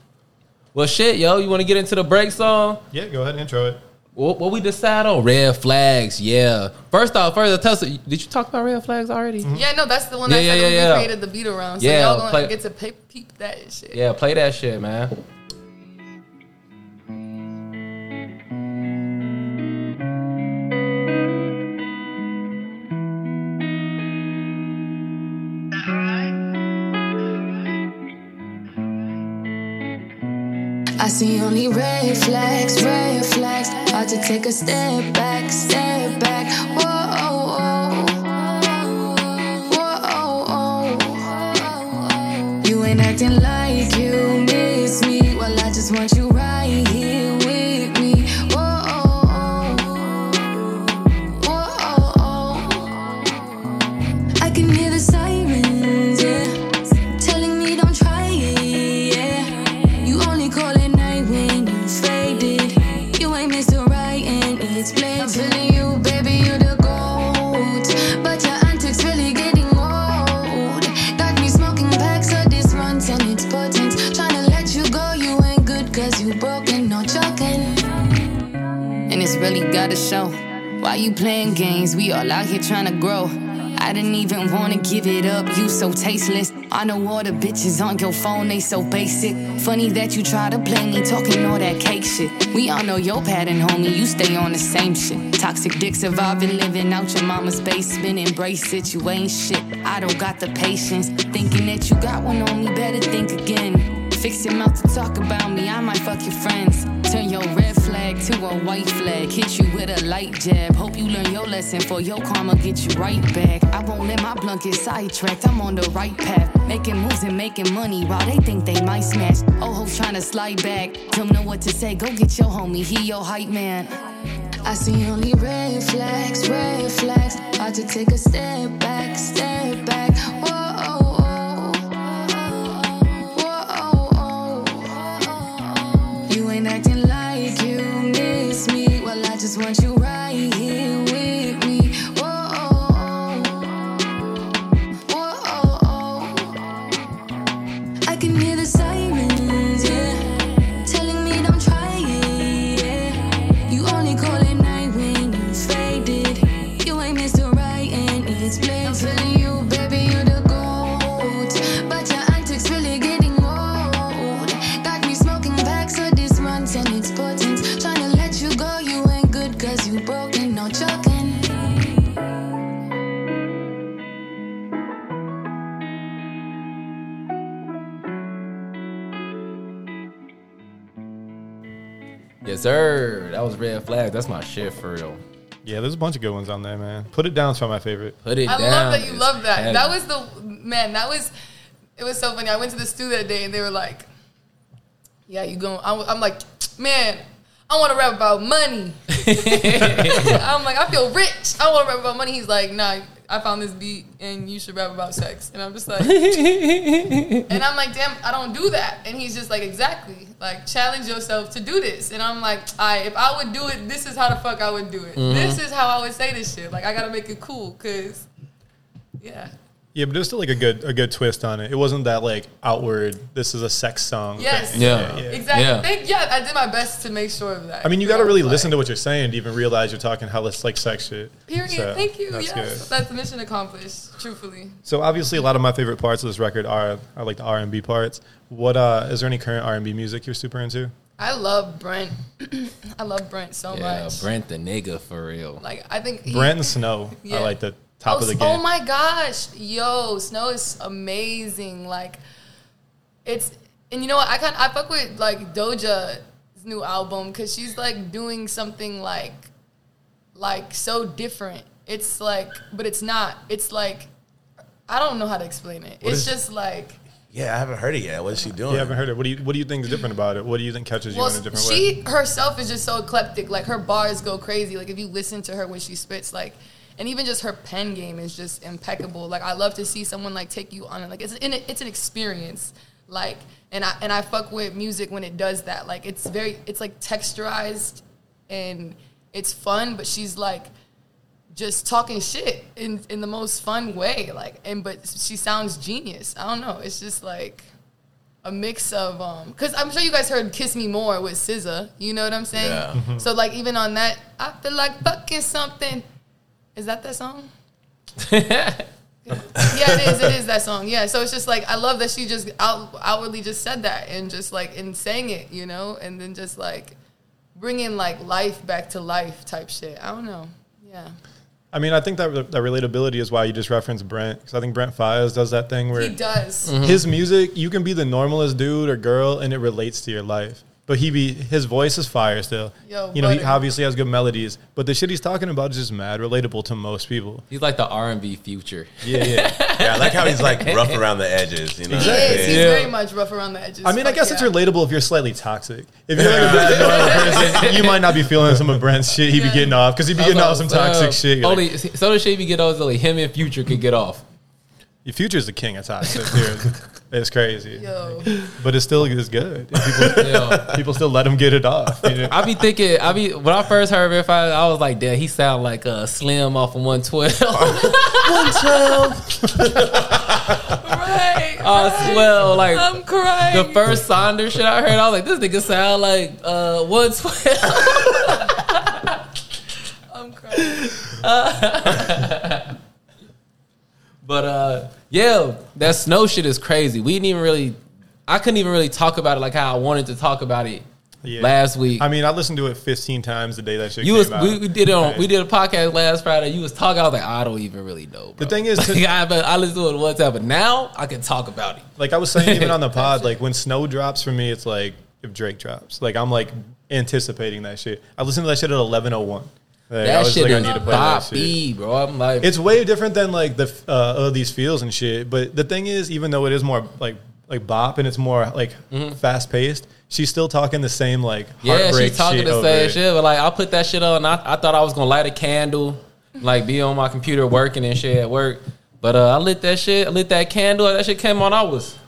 Well, shit, yo, you want to get into the break song? yeah, go ahead and intro it. What, what we decide on? Red flags, yeah. First off, first, tell us, did you talk about red flags already? Mm-hmm. Yeah, no, that's the one Yeah, that yeah, said yeah, we yeah. created the beat around. So Yeah, y'all gonna play- get to pe- peep that shit. Yeah, play that shit, man. To take a step back, step Why you playing games? We all out here trying to grow. I didn't even wanna give it up, you so tasteless. I know all the bitches on your phone, they so basic. Funny that you try to play me, talking all that cake shit. We all know your pattern, homie, you stay on the same shit. Toxic dick surviving, living out your mama's basement. Embrace it, you ain't shit. I don't got the patience. Thinking that you got one on me, better think again. Fix your mouth to talk about me, I might fuck your friends. Turn your red flag to a white flag. Hit you with a light jab. Hope you learn your lesson for your karma get you right back. I won't let my blunt get sidetracked. I'm on the right path. Making moves and making money while they think they might smash. Oh, hoes trying to slide back. Don't know what to say. Go get your homie. He your hype man. I see only red flags, red flags. Hard to take a step back, step back. Just want you sir. That was red flag. That's my shit for real. Yeah, there's a bunch of good ones on there, man. Put it down's probably my favorite. Put it down. I down. love that you is love that. heavy. That was the man. That was. It was so funny. I went to the stew that day and they were like, "Yeah, you going?" I'm, I'm like, "Man, I want to rap about money." [laughs] [laughs] I'm like, "I feel rich. I want to rap about money." He's like, "Nah, I found this beat and you should rap about sex." And I'm just like, [laughs] and I'm like, "Damn, I don't do that." And he's just like, "Exactly. Like, challenge yourself to do this." And I'm like, "I if I would do it, this is how the fuck I would do it. Mm-hmm. This is how I would say this shit. Like, I gotta make it cool, cause." Yeah. Yeah, but there's still like a good a good twist on it. It wasn't that like outward. This is a sex song. Yes. thing. Yeah. Exactly. Yeah. Thank, yeah, I did my best to make sure of that. I mean, you got to really Like, listen to what you're saying to even realize you're talking hella like sex shit. Period. So, Thank you. That's yes, good. that's mission accomplished. Truthfully, So obviously, a lot of my favorite parts of this record are are like the R and B parts. What uh is there any current R and B music you're super into? I love Brent. [clears throat] I love Brent so Yeah, much. Brent the nigga for real. Like I think he, Brent and Snoh [laughs] Yeah. are like the top oh, of the game. Oh my gosh, yo, Snoh is amazing. Like, it's and you know what? I kind I fuck with like Doja's new album because she's like doing something like like so different. It's like, but it's not. It's like I don't know how to explain it. What it's is- just like. Yeah, I haven't heard it yet. What is she doing? You haven't heard it. What do you What do you think is different about it? What do you think catches you in a different she way? She herself is just so eclectic. Like her bars go crazy. Like if you listen to her when she spits, like, and even just her pen game is just impeccable. Like I love to see someone like take you on it. Like it's an, it's an experience. Like and I and I fuck with music when it does that. Like it's very it's like texturized and it's fun, but she's like just talking shit in in the most fun way. Like and but she sounds genius. I don't know. It's just like a mix of um because i'm sure you guys heard kiss me more with SZA. you know what i'm saying Yeah. so like even on that i feel like fucking something is that that song? [laughs] Yeah it is it is that song. Yeah so it's just like i love that she just out, outwardly just said that and just like and saying it you know? And then just like bringing like life back to life type shit. I don't know. Yeah. I mean, I think that that relatability is why you just referenced Brent because I think Brent Faiyaz does that thing where he does. his music you can be the normalest dude or girl and it relates to your life. But he be his voice is fire still. Yo, you know, he obviously has good melodies, but the shit he's talking about is just mad relatable to most people. He's like the R and B future. Yeah, yeah. [laughs] Yeah, I like how he's like rough [laughs] around the edges. You know, he what is he's Yeah. very much rough around the edges I mean, I Fuck guess it's relatable if you're slightly toxic. If you're like a bad [laughs] normal person, you might not be feeling some of Brent's shit he be Yeah. getting off because he'd be getting off some toxic Uh, shit. You're like, Only so the shit we get off is only him and Future could get off. Your future's the king of toxic, dude. [laughs] It's crazy. yo But it still is good. [laughs] People, Yeah. people still let him get it off. You know? I be thinking, I be when I first heard Red Fire, I was like, damn, he sound like uh, Slim off of 112. [laughs] 112. right I swear, like i'm crying the first Sonder shit I heard, I was like, this nigga sound like uh, 112. i'm crying But uh, yeah, that Snoh shit is crazy. We didn't even really, I couldn't even really talk about it like how I wanted to talk about it Yeah. last week. I mean, I listened to it 15 times the day that shit you was out. we, we did it on Right. we [laughs] did a podcast last Friday. You was talking. I was like, I don't even really know. Bro. The thing is, [laughs] Like, I, I listened to it once, but now I can talk about it. Like I was saying, even on the [laughs] pod, like when Snoh drops for me, it's like if Drake drops. Like I'm like anticipating that shit. I listened to that shit at 11:01. Like, I That was shit like, I is need to play that shit. boppy, bro. I'm like, It's way different than like the uh, of these feels and shit. But the thing is, even though it is more like like bop and it's more like fast paced, she's still talking the same like Mm-hmm. yeah, she's talking shit the same it. shit. But like, I put that shit on. I, I thought I was gonna light a candle, like be on my computer working and shit at work. But uh, I lit that shit. I lit that candle. That shit came on. I was,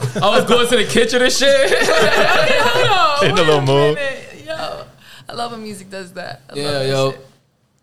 I was going to the kitchen and shit. [laughs] Hold on, [laughs] In a little mood. Minute. Yo, I love when music does that. I yeah, that yo. shit.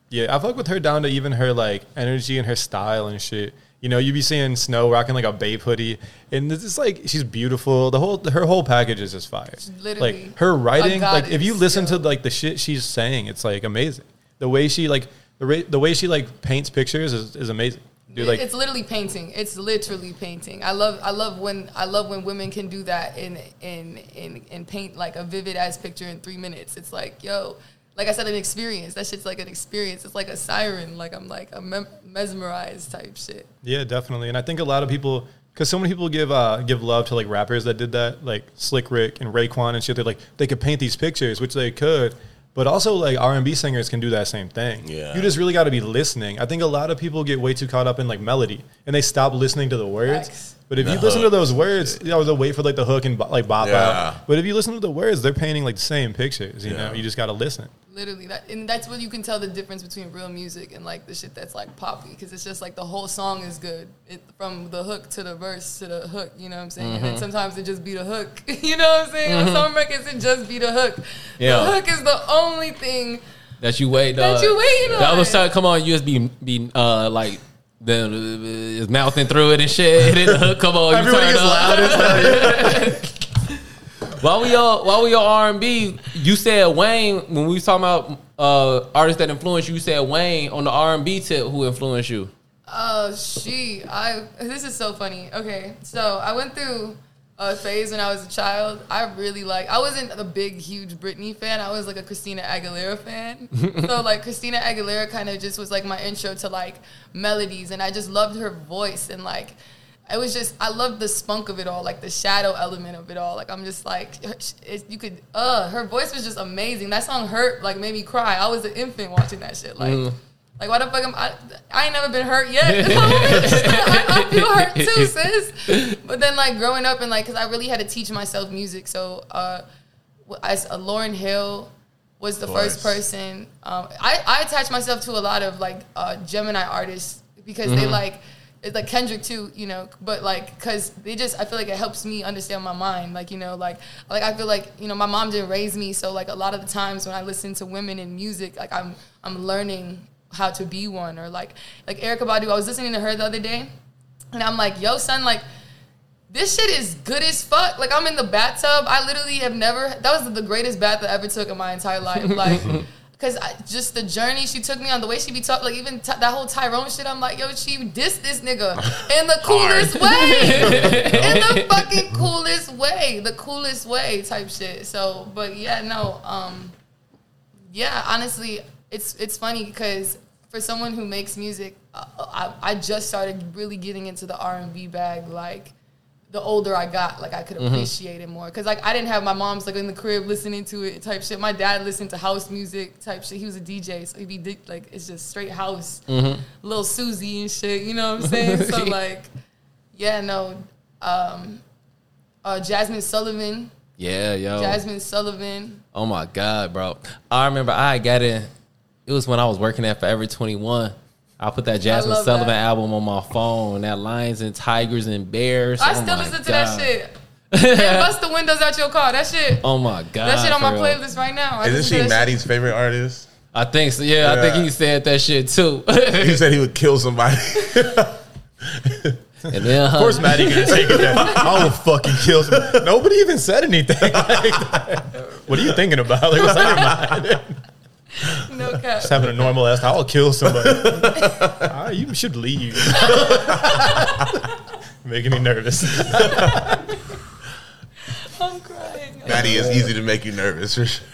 Yeah, I fuck with her down to even her like energy and her style and shit. You know, you be seeing Snoh rocking like a Bape hoodie, and it's just like she's beautiful. The whole her whole package is just fire. literally like her writing, a like if you listen yo. to like the shit she's saying, it's like amazing. The way she like the ra- the way she like paints pictures is, is amazing. Dude, like it's literally painting. It's literally painting. I love I love when I love when women can do that in in in and paint like a vivid ass picture in three minutes. It's like yo, like I said, an experience. That shit's like an experience. It's like a siren. Like I'm like a mem- mesmerized type shit. Yeah, definitely. And I think a lot of people because so many people give uh, give love to like rappers that did that, like Slick Rick and Raekwon and shit. They're like they could paint these pictures, which they could, but also like R and B singers can do that same thing. Yeah. you just really got to be listening. I think a lot of people get way too caught up in like melody and they stop listening to the words. Facts. But if The you listen to those words, you know, they'll wait for like the hook and bo- like bop Yeah. out. But if you listen to the words, they're painting like the same pictures. You Yeah. know, you just got to listen. Literally, that, and that's what you can tell the difference between real music and like the shit that's like poppy, because it's just like the whole song is good, it, from the hook to the verse to the hook. You know what I'm saying? And sometimes it just be the hook. [laughs] you know what I'm saying? On some records, it just be the hook. Yeah. The hook is the only thing. That you wait. That uh, you waiting The other on. side, come on, USB be uh like. then is mouthing through it and shit. And then the hook come on. you Everybody turn gets up. loud [laughs] While we all while we on R and B, you said Wayne when we was talking about uh, artists that influenced you. You said Wayne on the R and B tip who influenced you. Oh, she. I. This is so funny. Okay, so I went through a phase when I was a child. I really like. I wasn't a big, huge Britney fan. I was like a Christina Aguilera fan. [laughs] so like Christina Aguilera kind of just was like my intro to like melodies, and I just loved her voice and like. It was just I love the spunk of it all, like the shadow element of it all. Like I'm just like it, you could, uh, her voice was just amazing. That song hurt, like made me cry. I was an infant watching that shit. Like, like why the fuck am I? I ain't never been hurt yet. I, [laughs] [laughs] I feel hurt too, sis. But then like growing up and like, cause I really had to teach myself music. So uh, I, uh, Lauryn Hill was the first person. Um, I I attach myself to a lot of like uh, Gemini artists because they like. It's like Kendrick too, you know, but like, cause they just, I feel like it helps me understand my mind. Like, you know, like, like I feel like, you know, my mom didn't raise me, so like a lot of the times when I listen to women in music, like I'm, I'm learning how to be one. Or like, like Erykah Badu, I was listening to her the other day, and I'm like, yo, son, like, this shit is good as fuck. Like I'm in the bathtub. I literally have never. That was the greatest bath I ever took in my entire life. Like, [laughs] cause I, just the journey she took me on, the way she be talking, like even t- that whole Tyrone shit. I'm like, yo, she dissed this nigga [laughs] in the coolest way, [laughs] in the fucking coolest way, the coolest way, type shit. So, but yeah, no, um, yeah, honestly, it's it's funny because for someone who makes music, uh, I, I just started really getting into the R and B bag. Like the older I got, like I could appreciate it more. Cause like I didn't have my mom's like in the crib listening to it type shit. My dad listened to house music type shit. He was a DJ, so he'd be like it's just straight house, little Susie and shit. You know what I'm saying? so [laughs] like, yeah, no. Um, uh, Jazmine Sullivan, Yeah, yo. Jazmine Sullivan. Oh my god, bro! I remember I got in. It was when I was working at Forever Twenty One. I put that Jazmine Sullivan that. album on my phone. That Lions and Tigers and Bears. I Oh still my listen to that shit. [laughs] and bust the windows out your car. That shit. Oh my god! that shit on my real. playlist right now. I Isn't she to that shit. Maddie's favorite artist? I think so. Yeah, I think he said that shit too. He said he [laughs] would kill somebody. and then, Of course, Maddie gonna take it there. [laughs] I will fucking kill some. Nobody even said anything. Like, what are you thinking about? Like, what's on your mind? [laughs] No cap. Just having a normal ass. I'll kill somebody. [laughs] Ah, you should leave. [laughs] Making me nervous. I'm crying. Maddie is easy to make you nervous. For sure.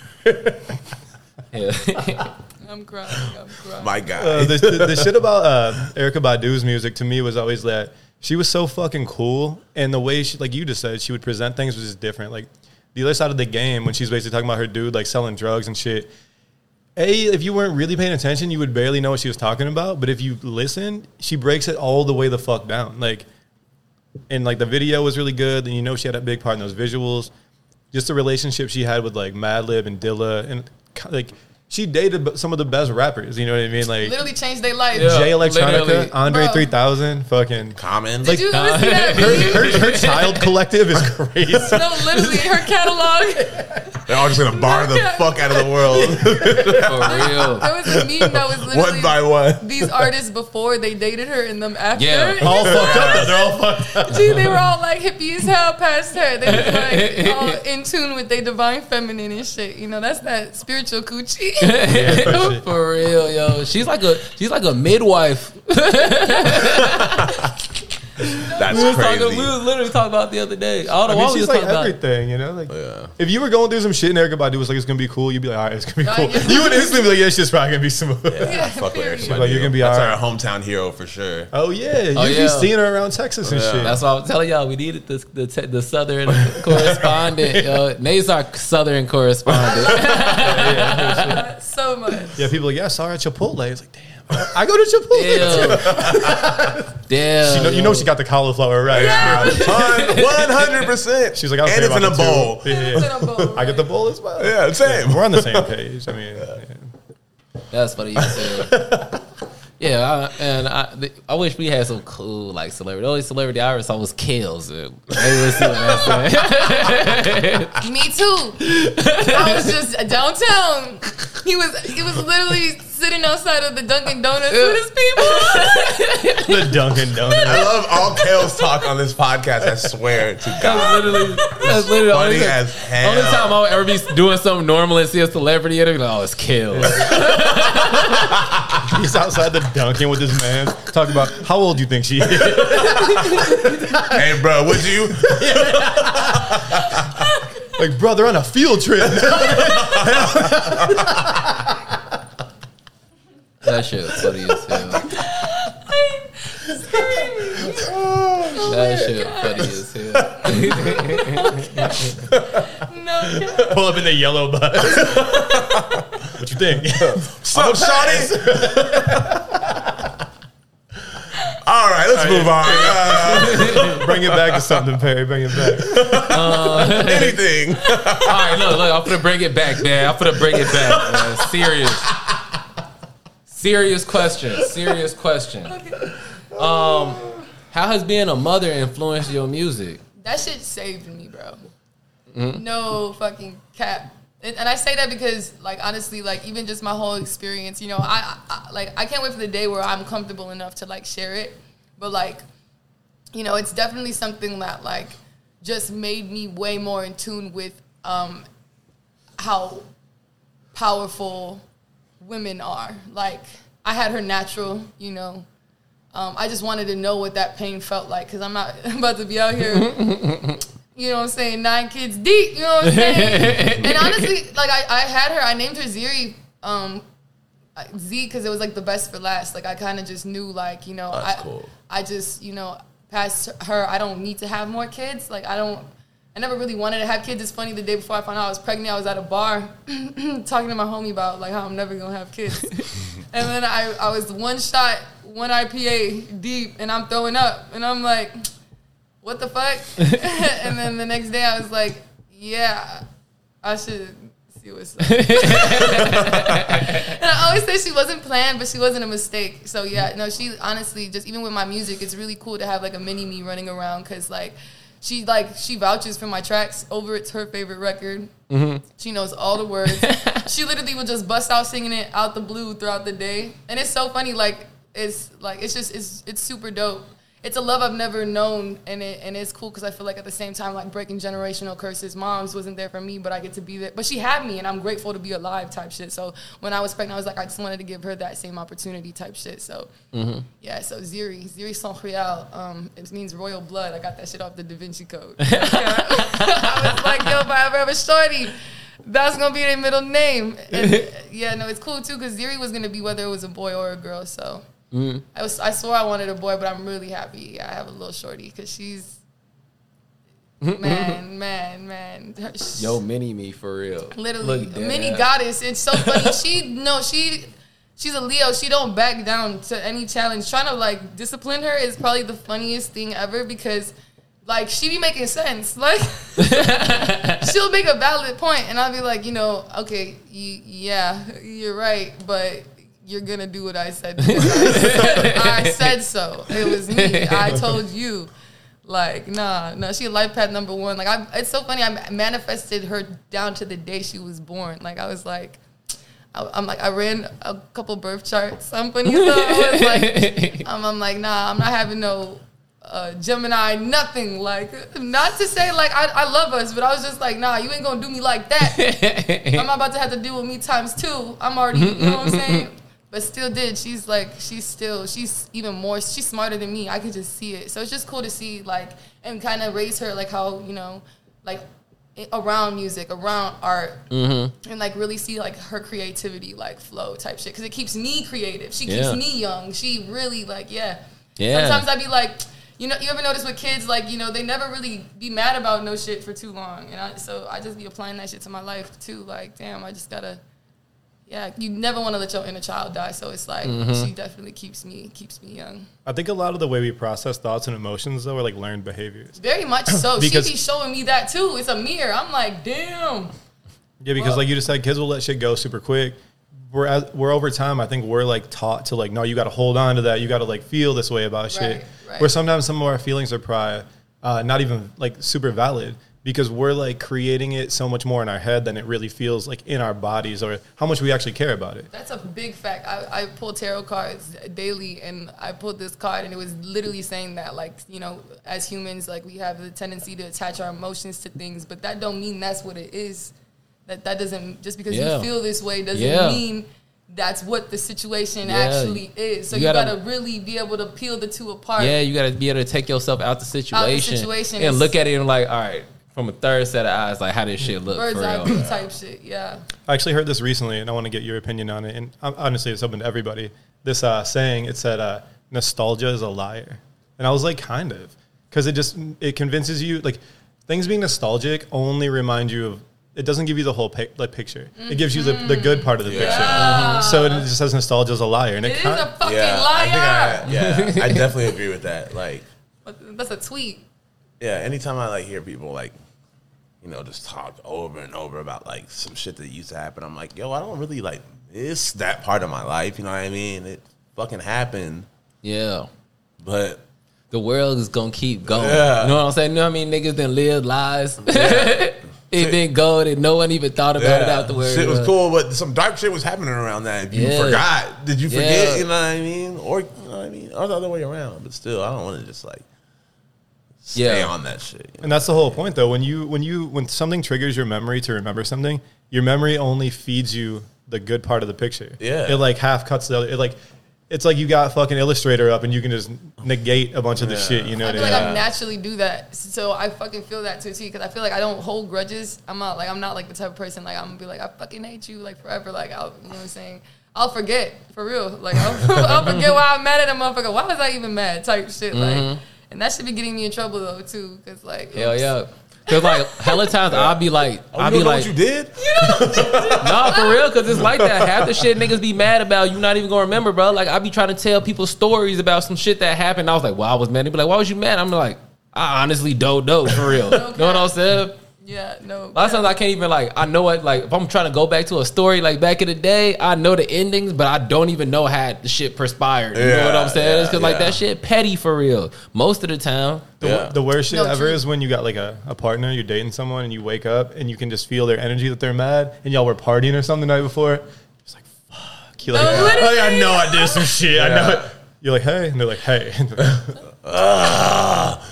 yeah. I'm crying. I'm crying. My God. Uh, the, the, the shit about uh, Erykah Badu's music to me was always that she was so fucking cool, and the way she, like you just said, she would present things was just different. Like the other side of the game when she's basically talking about her dude like selling drugs and shit. A, if you weren't really paying attention, you would barely know what she was talking about. But if you listen, she breaks it all the way the fuck down. Like, and like the video was really good, and you know she had a big part in those visuals. Just the relationship she had with like Madlib and Dilla, and like she dated some of the best rappers. You know what I mean? Like Literally changed their life. Yeah. Jay Electronica, literally. Andre Bro. 3000, fucking. Common. Did you ever see that Her, her, her child collective is [laughs] crazy. No, literally, her catalog. [laughs] They're all just gonna bar the [laughs] fuck out of the world [laughs] For real. There was a meme that was literally one by one. these artists before they dated her and them after. Yeah. [laughs] all fucked up. though. They're all fucked up. Gee, they were all like hippie as hell past her. They was like all in tune with their divine feminine and shit. You know, that's that spiritual coochie. For real, yo. She's like a she's like a midwife. [laughs] That's We was, talking, crazy. we was literally talking about it the other day. All the I while mean, we she's like talking about. everything, you know. Like, Yeah. if you were going through some shit and Erykah Badu was like, "It's gonna be cool," you'd be like, "All right, it's gonna be cool." You would instantly be like, "Yeah, it's just probably gonna be smooth." Yeah, fuck with period. Erykah Like, you're gonna be That's alright. our hometown hero for sure. Oh yeah, oh, you Oh, be yeah. seeing her around Texas and Yeah. shit. That's why I'm telling y'all we needed the the, te- the southern [laughs] correspondent. Yo, Nate's our southern correspondent. [laughs] so much. yeah, people are like, "Yeah, I saw her at Chipotle." It's like, damn, I go to Chipotle. Damn. [laughs] Damn. You know, you know she got the cauliflower right. One hundred percent. She's like, I don't and it's in a bowl. Yeah, It's in a bowl, I get the bowl as well. Yeah, same. We're on the same page. I mean, yeah. That's funny you said. Yeah, I, and I, I wish we had some cool like celebrity. The only celebrity I ever saw was Kills. Maybe we'll see what I'm saying. [laughs] Me too. I was just downtown. He was he was literally sitting outside of the Dunkin' Donuts with his people. [laughs] the Dunkin' Donuts. I love all Kale's talk on this podcast. I swear to That's God. literally that's literally the only, time- as hell. only time I'll ever be doing something normal and see a celebrity and be like, oh, it's Kills. [laughs] He's outside the Dunkin' with his man talking about how old do you think she is. [laughs] Hey, bro, would you? Like, bro, they're on a field trip. That shit was funny as hell. [laughs] That shit funny as hell. no, Pull up in the yellow bus. [laughs] what you think? Sup, Shawty? [laughs] All right, let's move on. Uh, Bring it back to something, Perry. Bring it back. anything. All right, look, look, I'm gonna bring it back, man. I'm gonna bring it back. Man. Serious, serious question. Serious question. Um, how has being a mother influenced your music? that shit saved me, bro. Mm-hmm. No fucking cap. And, and I say that because, like, honestly, like, even just my whole experience, you know, I, I like I can't wait for the day where I'm comfortable enough to like share it. But like, you know, it's definitely something that like just made me way more in tune with um, how powerful women are. Like, I had her natural, you know. Um, I just wanted to know what that pain felt like because I'm not [laughs] about to be out here you know what I'm saying, nine kids deep, you know what I'm saying? and honestly, like I, I had her, I named her Ziri, um, Z because it was like the best for last. Like I kind of just knew, like you know, That's I, cool. I just you know, past her, I don't need to have more kids. Like I don't, I never really wanted to have kids. It's funny, the day before I found out I was pregnant, I was at a bar [clears throat] talking to my homie about like how I'm never gonna have kids, [laughs] and then I, I was one shot, one IPA deep, and I'm throwing up, and I'm like what the fuck? [laughs] [laughs] and then the next day I was like, yeah, I should see what's up. and I always say she wasn't planned, but she wasn't a mistake. So yeah, no, she honestly just even with my music, it's really cool to have like a mini me running around because like she like she vouches for my tracks. Over it's her favorite record. Mm-hmm. She knows all the words. [laughs] she literally will just bust out singing it out the blue throughout the day, and it's so funny. Like it's like it's just it's it's super dope. It's a love I've never known, and it and it's cool because I feel like at the same time, like breaking generational curses. Mom's wasn't there for me, but I get to be there. But she had me, and I'm grateful to be alive, type shit. So when I was pregnant, I was like, I just wanted to give her that same opportunity, type shit. So yeah, so Ziri, Ziri Sang Royal, um, it means royal blood. I got that shit off the Da Vinci Code. [laughs] [laughs] I was like, yo, if I ever have a shorty, that's gonna be their middle name. And [laughs] yeah, no, it's cool too because Ziri was gonna be whether it was a boy or a girl. So Mm-hmm. I was, I swore I wanted a boy, but I'm really happy. I have a little shorty because she's. Mm-hmm. Man, man, man. Yo, mini me for real. literally Look mini ass. goddess. It's so funny. [laughs] she no, she she's a Leo. She don't back down to any challenge. Trying to like discipline her is probably the funniest thing ever because like she be making sense. [laughs] Like [laughs] she'll make a valid point, and I'll be like, you know, okay, you, yeah, you're right, but. You're gonna do what I said. do. I [laughs] said so. It was me. I told you. Like, nah, no, she life path number one. Like, I, it's so funny. I manifested her down to the day she was born. Like, I was like, I, I'm like, I ran a couple birth charts. I'm funny hell. I was like, [laughs] I'm, I'm like, nah, I'm not having no uh, Gemini, nothing. Like, not to say like I, I love us, but I was just like, nah, you ain't gonna do me like that. [laughs] I'm about to have to deal with me times two. I'm already, you know what I'm saying? But still did. She's like, she's still, she's even more, she's smarter than me. I could just see it. So it's just cool to see, like, and kind of raise her, like, how, you know, like, around music, around art, Mm-hmm. and like really see like her creativity like flow type shit because it keeps me creative. She Yeah. keeps me young. She really like yeah. Yeah. Sometimes I'd be like, you know, you ever notice with kids like you know they never really be mad about no shit for too long, and I, so I just be applying that shit to my life too. Like damn, I just gotta. Yeah, you never want to let your inner child die, so it's like Mm-hmm. she definitely keeps me keeps me young. I think a lot of the way we process thoughts and emotions though are like learned behaviors. Very much [clears throat] so. Because- she be showing me that too. It's a mirror. I'm like, damn. Yeah, because Well- like you just said, kids will let shit go super quick. We're as, we're over time. I think we're like taught to like, no, you got to hold on to that. You got to like feel this way about shit. Right, right. Where sometimes some of our feelings are probably uh, not even like super valid because we're like creating it so much more in our head than it really feels like in our bodies or how much we actually care about it. That's a big fact. I, I pull tarot cards daily, and I pulled this card, and it was literally saying that, like, you know, as humans, like, we have the tendency to attach our emotions to things, but that don't mean that's what it is. That that doesn't just because Yeah. you feel this way doesn't Yeah. mean that's what the situation Yeah. actually is. So You you, gotta- gotta, really be able to peel the two apart. Yeah, you gotta be able to take yourself out the situation, situation and is- look at it and like, all right, from a third set of eyes, like how this shit look bird's for eye real. view type shit. Yeah. I actually heard this recently, and I want to get your opinion on it. And um, honestly, it's open to everybody. This uh, saying it said, uh, "Nostalgia is a liar," and I was like, kind of, because it just it convinces you like things being nostalgic only remind you of. It doesn't give you the whole pic, like, picture. It gives you the, the good part of the picture. So it just says nostalgia is a liar, and It it, is kind a fucking Yeah, liar. I think I, yeah, I [laughs] definitely agree with that. Like, That's a tweet. Yeah, anytime I like hear people like, you know, just talk over and over about like some shit that used to happen, I'm like, yo, I don't really like miss that part of my life. You know what I mean? It fucking happened, Yeah. but The world is gonna keep going. Yeah. You know what I'm saying? You know what I mean? Niggas done live lies. [laughs] [laughs] it didn't go and no one even thought about it yeah, afterwards. shit was cool. But some dark shit was happening around that. If you Yeah. forgot, did you forget? Yeah. You know what I mean? Or you know what I mean? Or the other way around. But still, I don't want to just like stay Yeah. on that shit. you know? And that's the whole point, though. When you when you when something triggers your memory to remember something, your memory only feeds you the good part of the picture. Yeah. it like half cuts the other. It like it's like you got fucking Illustrator up and you can just negate a bunch of the Yeah. shit. You know I what feel I like mean? I naturally do that, so I fucking feel that too, because I feel like I don't hold grudges. I'm not like I'm not like the type of person like I'm gonna be like I fucking hate you like forever. Like I'll, you know what I'm saying? I'll forget for real. Like I'll, [laughs] I'll forget why I'm mad at a motherfucker. Why was I even mad? Type shit. Like, mm-hmm. And that should be getting me in trouble though too, because like Hell oops. yeah. Cause like hella times I'll be like, Oh, I'll you be don't know like, what you did? [laughs] nah, for real, cause it's like that. Half the shit niggas be mad about, you not even gonna remember, bro. Like I be trying to tell people stories about some shit that happened. I was like, well, I was mad. They be like, why was you mad? I'm like, I honestly don't know for real. [laughs] You know what I'm saying? Yeah, no. A lot of times I can't even like I know what like if I'm trying to go back to a story like back in the day, I know the endings, but I don't even know how the shit perspired. You know what I'm Yeah, saying? It's cause like that shit petty for real. Most of the time. The, Yeah. the worst shit No, ever true. is when you got like a, a partner, you're dating someone, and you wake up and you can just feel their energy that they're mad, and y'all were partying or something the night before. It's like, fuck. You're like, No, literally. "Oh, I know I did some shit. I know it. You're like, hey. And they're like, hey. [laughs] [laughs]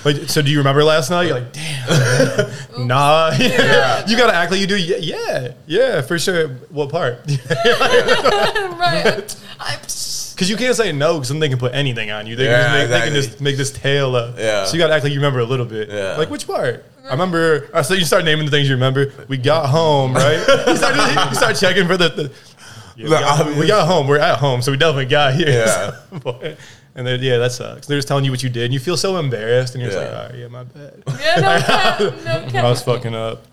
like, so do you remember last night? You're like, damn. nah. [laughs] you got to act like you do. Yeah, yeah, yeah, for sure. What part? [laughs] right. I, Because you can't say no because then they can put anything on you. They, Yeah, can, just make, they can just make this tail up. Yeah. So you got to act like you remember a little bit. Yeah. Like, which part? I remember. Uh, so you start naming the things you remember. We got home, right? [laughs] you, start, you start checking for the. the yeah, we, got, we got home. We're at home, so we definitely got here. Yeah. Boy. And then, yeah, that sucks. They're just telling you what you did, and you feel so embarrassed, and you're just like, all right, yeah, my bad. yeah, no [laughs] cap, no cap. I was fucking up.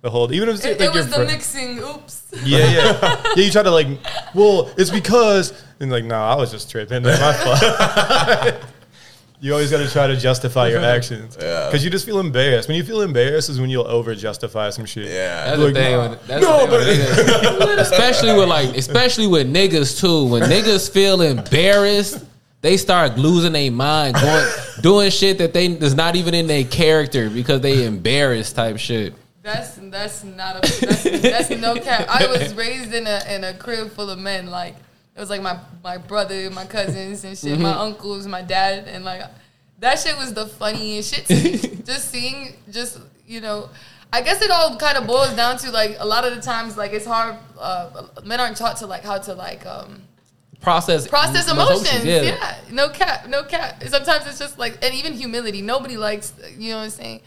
The whole, even if it's It, like it your was the friend- mixing. Oops. yeah, yeah. [laughs] Yeah, you try to like, well, it's because, and like, no, I was just tripping. That's my fault. [laughs] you always got to try to justify your actions. Yeah. Because you just feel embarrassed. When you feel embarrassed is when you'll over justify some shit. Yeah. That's Like, the thing. nah. With, that's No, the thing with especially with like, especially with niggas too. When niggas feel embarrassed, they start losing their mind, going [laughs] doing shit that they is not even in their character because they embarrassed type shit. That's that's not a that's, that's no cap. I was [laughs] raised in a in a crib full of men. Like it was like my my brother, my cousins and shit, my uncles, my dad, and like that shit was the funniest shit. To me. [laughs] just seeing, just you know. I guess it all kind of boils down to like a lot of the times like it's hard. Uh, men aren't taught to like how to like um process process those emotions. Yeah. no cap, no cap. Sometimes it's just like, and even humility. Nobody likes, you know what I'm saying.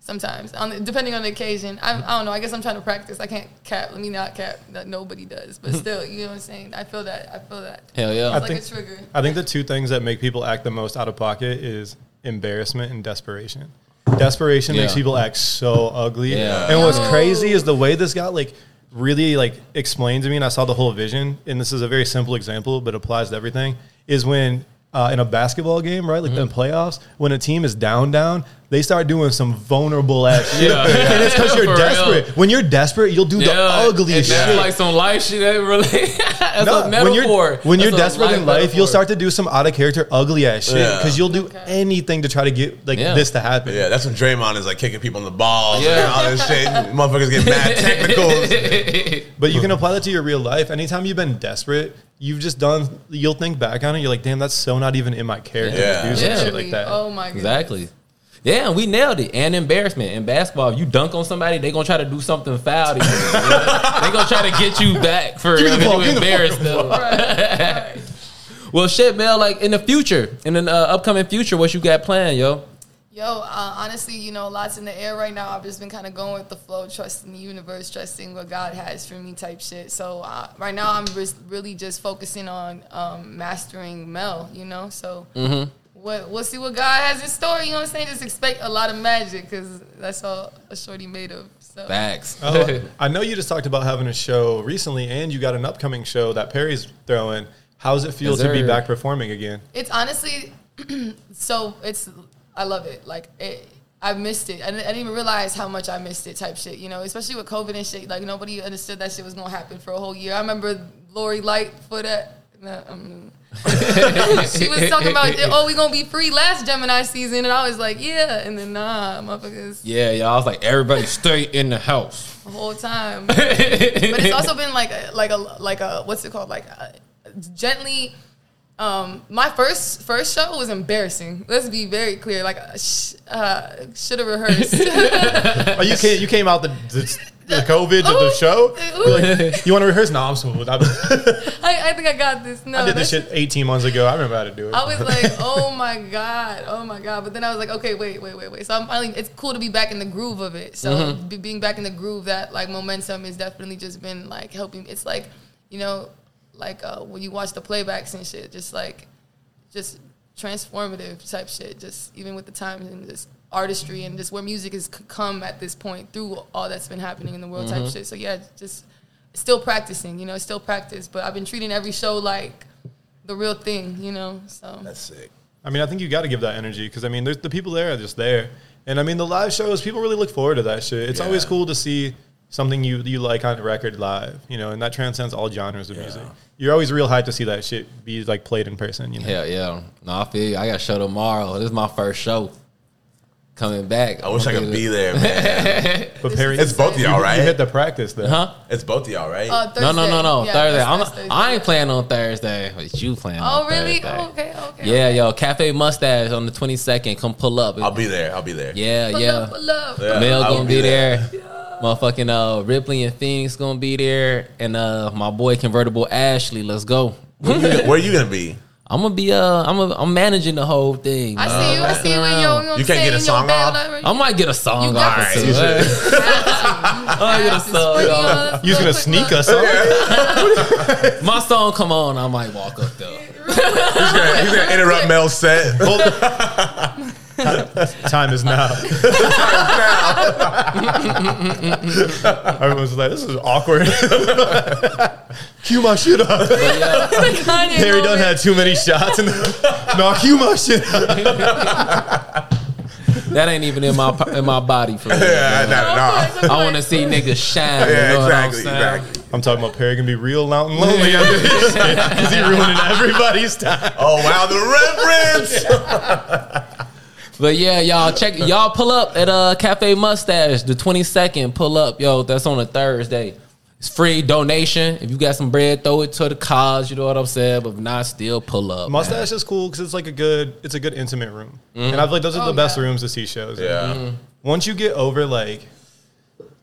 Sometimes, on the, depending on the occasion, I, I don't know. I guess I'm trying to practice. I can't cap. Let me not cap. That nobody does, but [laughs] still, you know what I'm saying. I feel that. I feel that. Hell yeah. I like think- a trigger. I think the two things that make people act the most out of pocket is embarrassment and desperation. Desperation makes people act so ugly. Yeah. And what's crazy is the way this got like really like explained to me and I saw the whole vision and this is a very simple example but applies to everything is when uh, in a basketball game, right? Like Mm-hmm. in playoffs, when a team is down, down, they start doing some vulnerable ass [laughs] shit. Yeah. And it's because you're real. desperate. When you're desperate, you'll do the ugliest and that's shit. like some life shit. That really, [laughs] that's No, a metaphor. when you're when you're That's a desperate in life, metaphor. you'll start to do some out of character, ugly ass shit Yeah. because you'll do Okay. anything to try to get like Yeah. this to happen. Yeah, that's when Draymond is like kicking people in the balls Yeah. and all this shit. Motherfuckers get mad [laughs] technicals. But you can apply that to your real life. Anytime you've been desperate, you've just done. You'll think back on it. You're like, damn, that's so not even in my character Yeah. to do some Yeah. shit like that. Oh my god. Exactly. Yeah, we nailed it. And embarrassment in basketball. If you dunk on somebody, they gonna try to do something foul to you. [laughs] they gonna try to get you back for Give me the [laughs] if ball, you give the embarrassed them. Right, right. [laughs] Well, shit, Mel. Like in the future, in the uh, upcoming future, what you got planned, yo? Yo, uh, honestly, you know, lots in the air right now. I've just been kind of going with the flow, trusting the universe, trusting what God has for me, type shit. So uh, right now, I'm just really just focusing on um, mastering Mel. You know, so what, we'll see what God has in store. You know what I'm saying? Just expect a lot of magic because that's all a shorty made of. So Facts. Oh, I know you just talked about having a show recently, and you got an upcoming show that Perry's throwing. How does it feel Yes, to be back performing again? it's honestly [clears throat] so it's I love it. Like it, I missed it. I didn't, I didn't even realize how much I missed it. Type shit, you know, especially with COVID and shit. Like nobody understood that shit was gonna happen for a whole year. I remember Lori Light for that. Nah, um, [laughs] she was talking about, oh, we gonna be free last Gemini season, and I was like, yeah, and then nah, motherfuckers, yeah, y'all. I was like, everybody stay in the house. the whole time. but it's also been like a, like a like a what's it called like a, gently um my first first show was embarrassing let's be very clear like uh, sh- uh should have rehearsed [laughs] Oh, you came you came out the the, the [laughs] COVID of the show. Like, you want to rehearse? No, I'm. I, [laughs] I, I think i got this no I did this shit 18 months ago. I remember how to do it. I was like, oh my god, oh my god. But then I was like, okay, wait, wait, wait, wait. So I'm finally. It's cool to be back in the groove of it. So Mm-hmm. being back in the groove, that like momentum is definitely just been like helping. It's like, you know, like uh, when you watch the playbacks and shit, just like, just transformative type shit. Just even with the times and just artistry and just where music has come at this point through all that's been happening in the world Mm-hmm. type shit. So yeah, just still practicing. You know, still practice. But I've been treating every show like the real thing. You know, so. That's sick. I mean, I think you got to give that energy because I mean, there's the people there are just there, and I mean, the live shows people really look forward to that shit. It's always cool to see something you you like on record live, you know, and that transcends all genres of music. You're always real hyped to see that shit be like played in person. You know, Yeah, yeah. No, I feel you. I got a show tomorrow. This is my first show. Coming back. I wish I could be there, man. [laughs] but Perry, It's both of y'all, right? you, you hit the practice though. Huh? It's both of y'all, right? Uh, No, no, no, no. Yeah, Thursday. I'm Thursday. I ain't playing on Thursday. But you playing Oh, on really? Thursday. Oh, okay, okay. Yeah, yo, Cafe Mustache on the 22nd. Come pull up. I'll be there. I'll be there. Yeah, Pull yeah. up, pull up. Yeah, Mel gonna be be there. [laughs] Motherfucking uh, Ripley and Phoenix gonna be there, and uh, my boy Convertible Ashley. Let's go. Where you, where you gonna be? I'm gonna be uh, I'm a, I'm managing the whole thing. I see you. I see you in your. You, know You I'm can't get a song off? I might get a song You off got or to. two. You should. [laughs] I get a song off. You was gonna sneak us, huh? [laughs] My song come on, I might walk up though. He's gonna, he's gonna interrupt Mel's set. Time is now. [laughs] [laughs] Everyone's like, this is awkward. [laughs] cue my shit up. Kanye Harry done moment. had too many shots. And no, cue my shit up. That ain't even in my in my body for real. yeah, man. nah, nah. I want to see niggas shine. Yeah, you know exactly, what I'm exactly. I'm talking about Perry gonna be real loud and lonely after this shit because he ruining everybody's time. Oh wow, the reference. But yeah, y'all check y'all pull up at uh Cafe Mustache the 22nd. Pull up, yo. That's on a Thursday. It's free donation. If you got some bread, throw it to the cause. You know what I'm saying. But if not, still pull up. Mustache is cool because it's like a good, it's a good intimate room, and I feel like those are Oh, the best yeah. rooms to see shows. Yeah. Once you get over like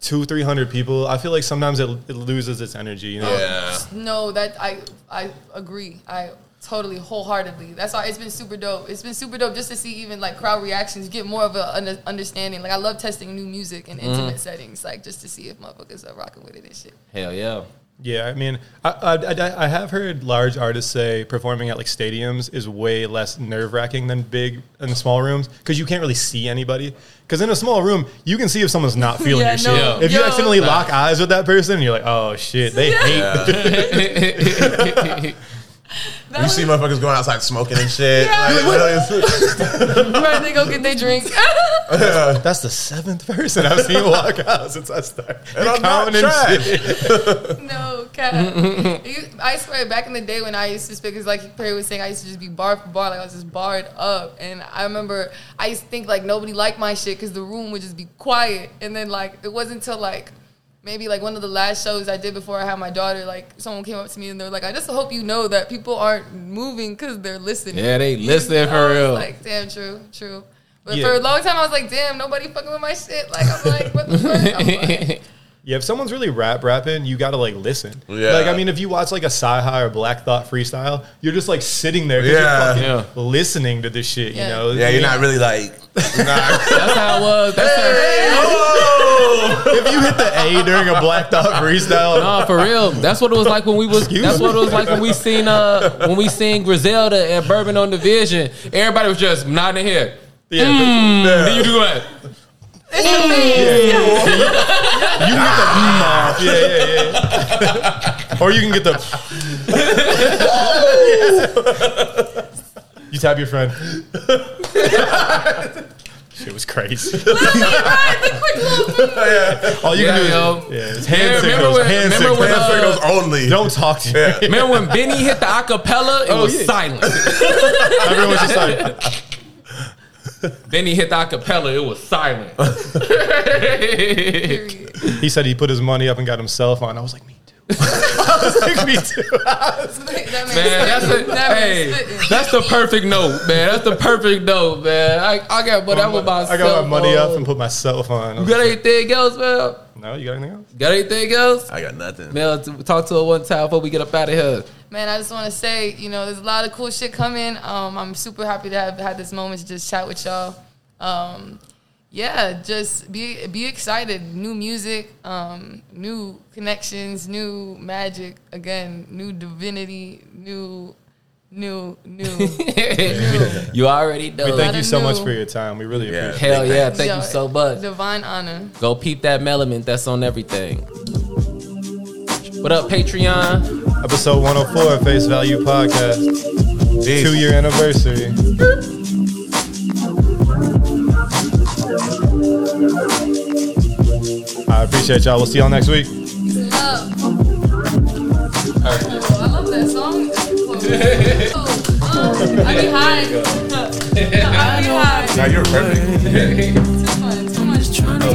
two, three hundred people, I feel like sometimes it, it loses its energy. You know, Yeah. No, that I I agree. I totally wholeheartedly. That's why it's been super dope. It's been super dope just to see even like crowd reactions, get more of an understanding. Like I love testing new music in mm-hmm. intimate settings, like just to see if motherfuckers are rocking with it and shit. Hell yeah. Yeah, I mean, I, I, I, I have heard large artists say performing at like stadiums is way less nerve wracking than big in small rooms because you can't really see anybody. Because in a small room, you can see if someone's not [laughs] feeling Yeah, your no, shit. If you yo. accidentally lock eyes with that person, you're like, oh shit, they hate. [laughs] [laughs] That You see motherfuckers going outside smoking and shit. Yeah. Like, [laughs] right, they go get their drink. [laughs] That's the seventh person I've seen walk out since I started. [laughs] And I'm not counting and shit. no, cat. You- I swear, back in the day when I used to speak, because like Perry was saying, I used to just be bar for bar, like I was just barred up. And I remember I used to think like nobody liked my shit because the room would just be quiet. And then like it wasn't until like maybe like one of the last shows I did before I had my daughter, like someone came up to me and they were like, I just hope you know that people aren't moving because they're listening. Yeah, they You listening for know? I was real. Like, damn, true, true. But Yeah. for a long time, I was like, damn, nobody fucking with my shit. Like, I'm like, what the fuck? Like, [laughs] Yeah, if someone's really rap rapping, you gotta like listen. Yeah. Like I mean, if you watch like a Sci-Hi or Black Thought freestyle, you're just like sitting there, Yeah. you're fucking Yeah. listening to this shit. Yeah. You know? yeah, you're not really like. Nah. That's how it was. That's how, if you hit the A during a Black Thought freestyle, no, for real. That's what it was like when we was. Excuse That's me. what it was like when we seen uh when we seen Griselda and Bourbon on the Vision. Everybody was just nodding their head. yeah, Then you do what? it's the thing. you can get the mm off. Yeah, yeah, yeah. or you can get the. [laughs] you tap your friend. [laughs] Shit was crazy. Right, the quick little All you Yeah, can do yo. is yeah, it's hand Yeah, remember signals. when- hand remember signals. when, Hand uh, signals only. Don't talk to me. [laughs] Remember when Benny hit the acapella? It Oh, was yeah. silent. [laughs] Everyone was just like, Benny hit the acapella. It was silent. period. he said he put his money up and got himself on. I was like, me too. I was like, me too. [laughs] That man, Man, that's spitting. the That hey, that's the perfect note, man. That's the perfect note, man. I, I got but that was my I got my money up and put myself on. I You got anything else, man? no, you got anything else? Got anything else? I got nothing. Man, t- talk to her one time before we get up out of here. Man, I just want to say, you know, there's a lot of cool shit coming. Um, I'm super happy to have had this moment to just chat with y'all. Um, yeah, just be be excited. New music, um, new connections, new magic. Again, new divinity, new, new, new. [laughs] you already know. We thank you so don't much for your time. We really Yeah. appreciate it. Hell yeah, thank Yo, you so much. Divine honor. Go peep that melamint that's on everything. What up, Patreon? Episode 104 Face Value Podcast. Peace. Two year anniversary. I appreciate y'all. We'll see y'all next week. Love. Oh, I love that song. Oh, oh, I be high. I be high. Nah, you're perfect. [laughs] Too much, too much. Oh,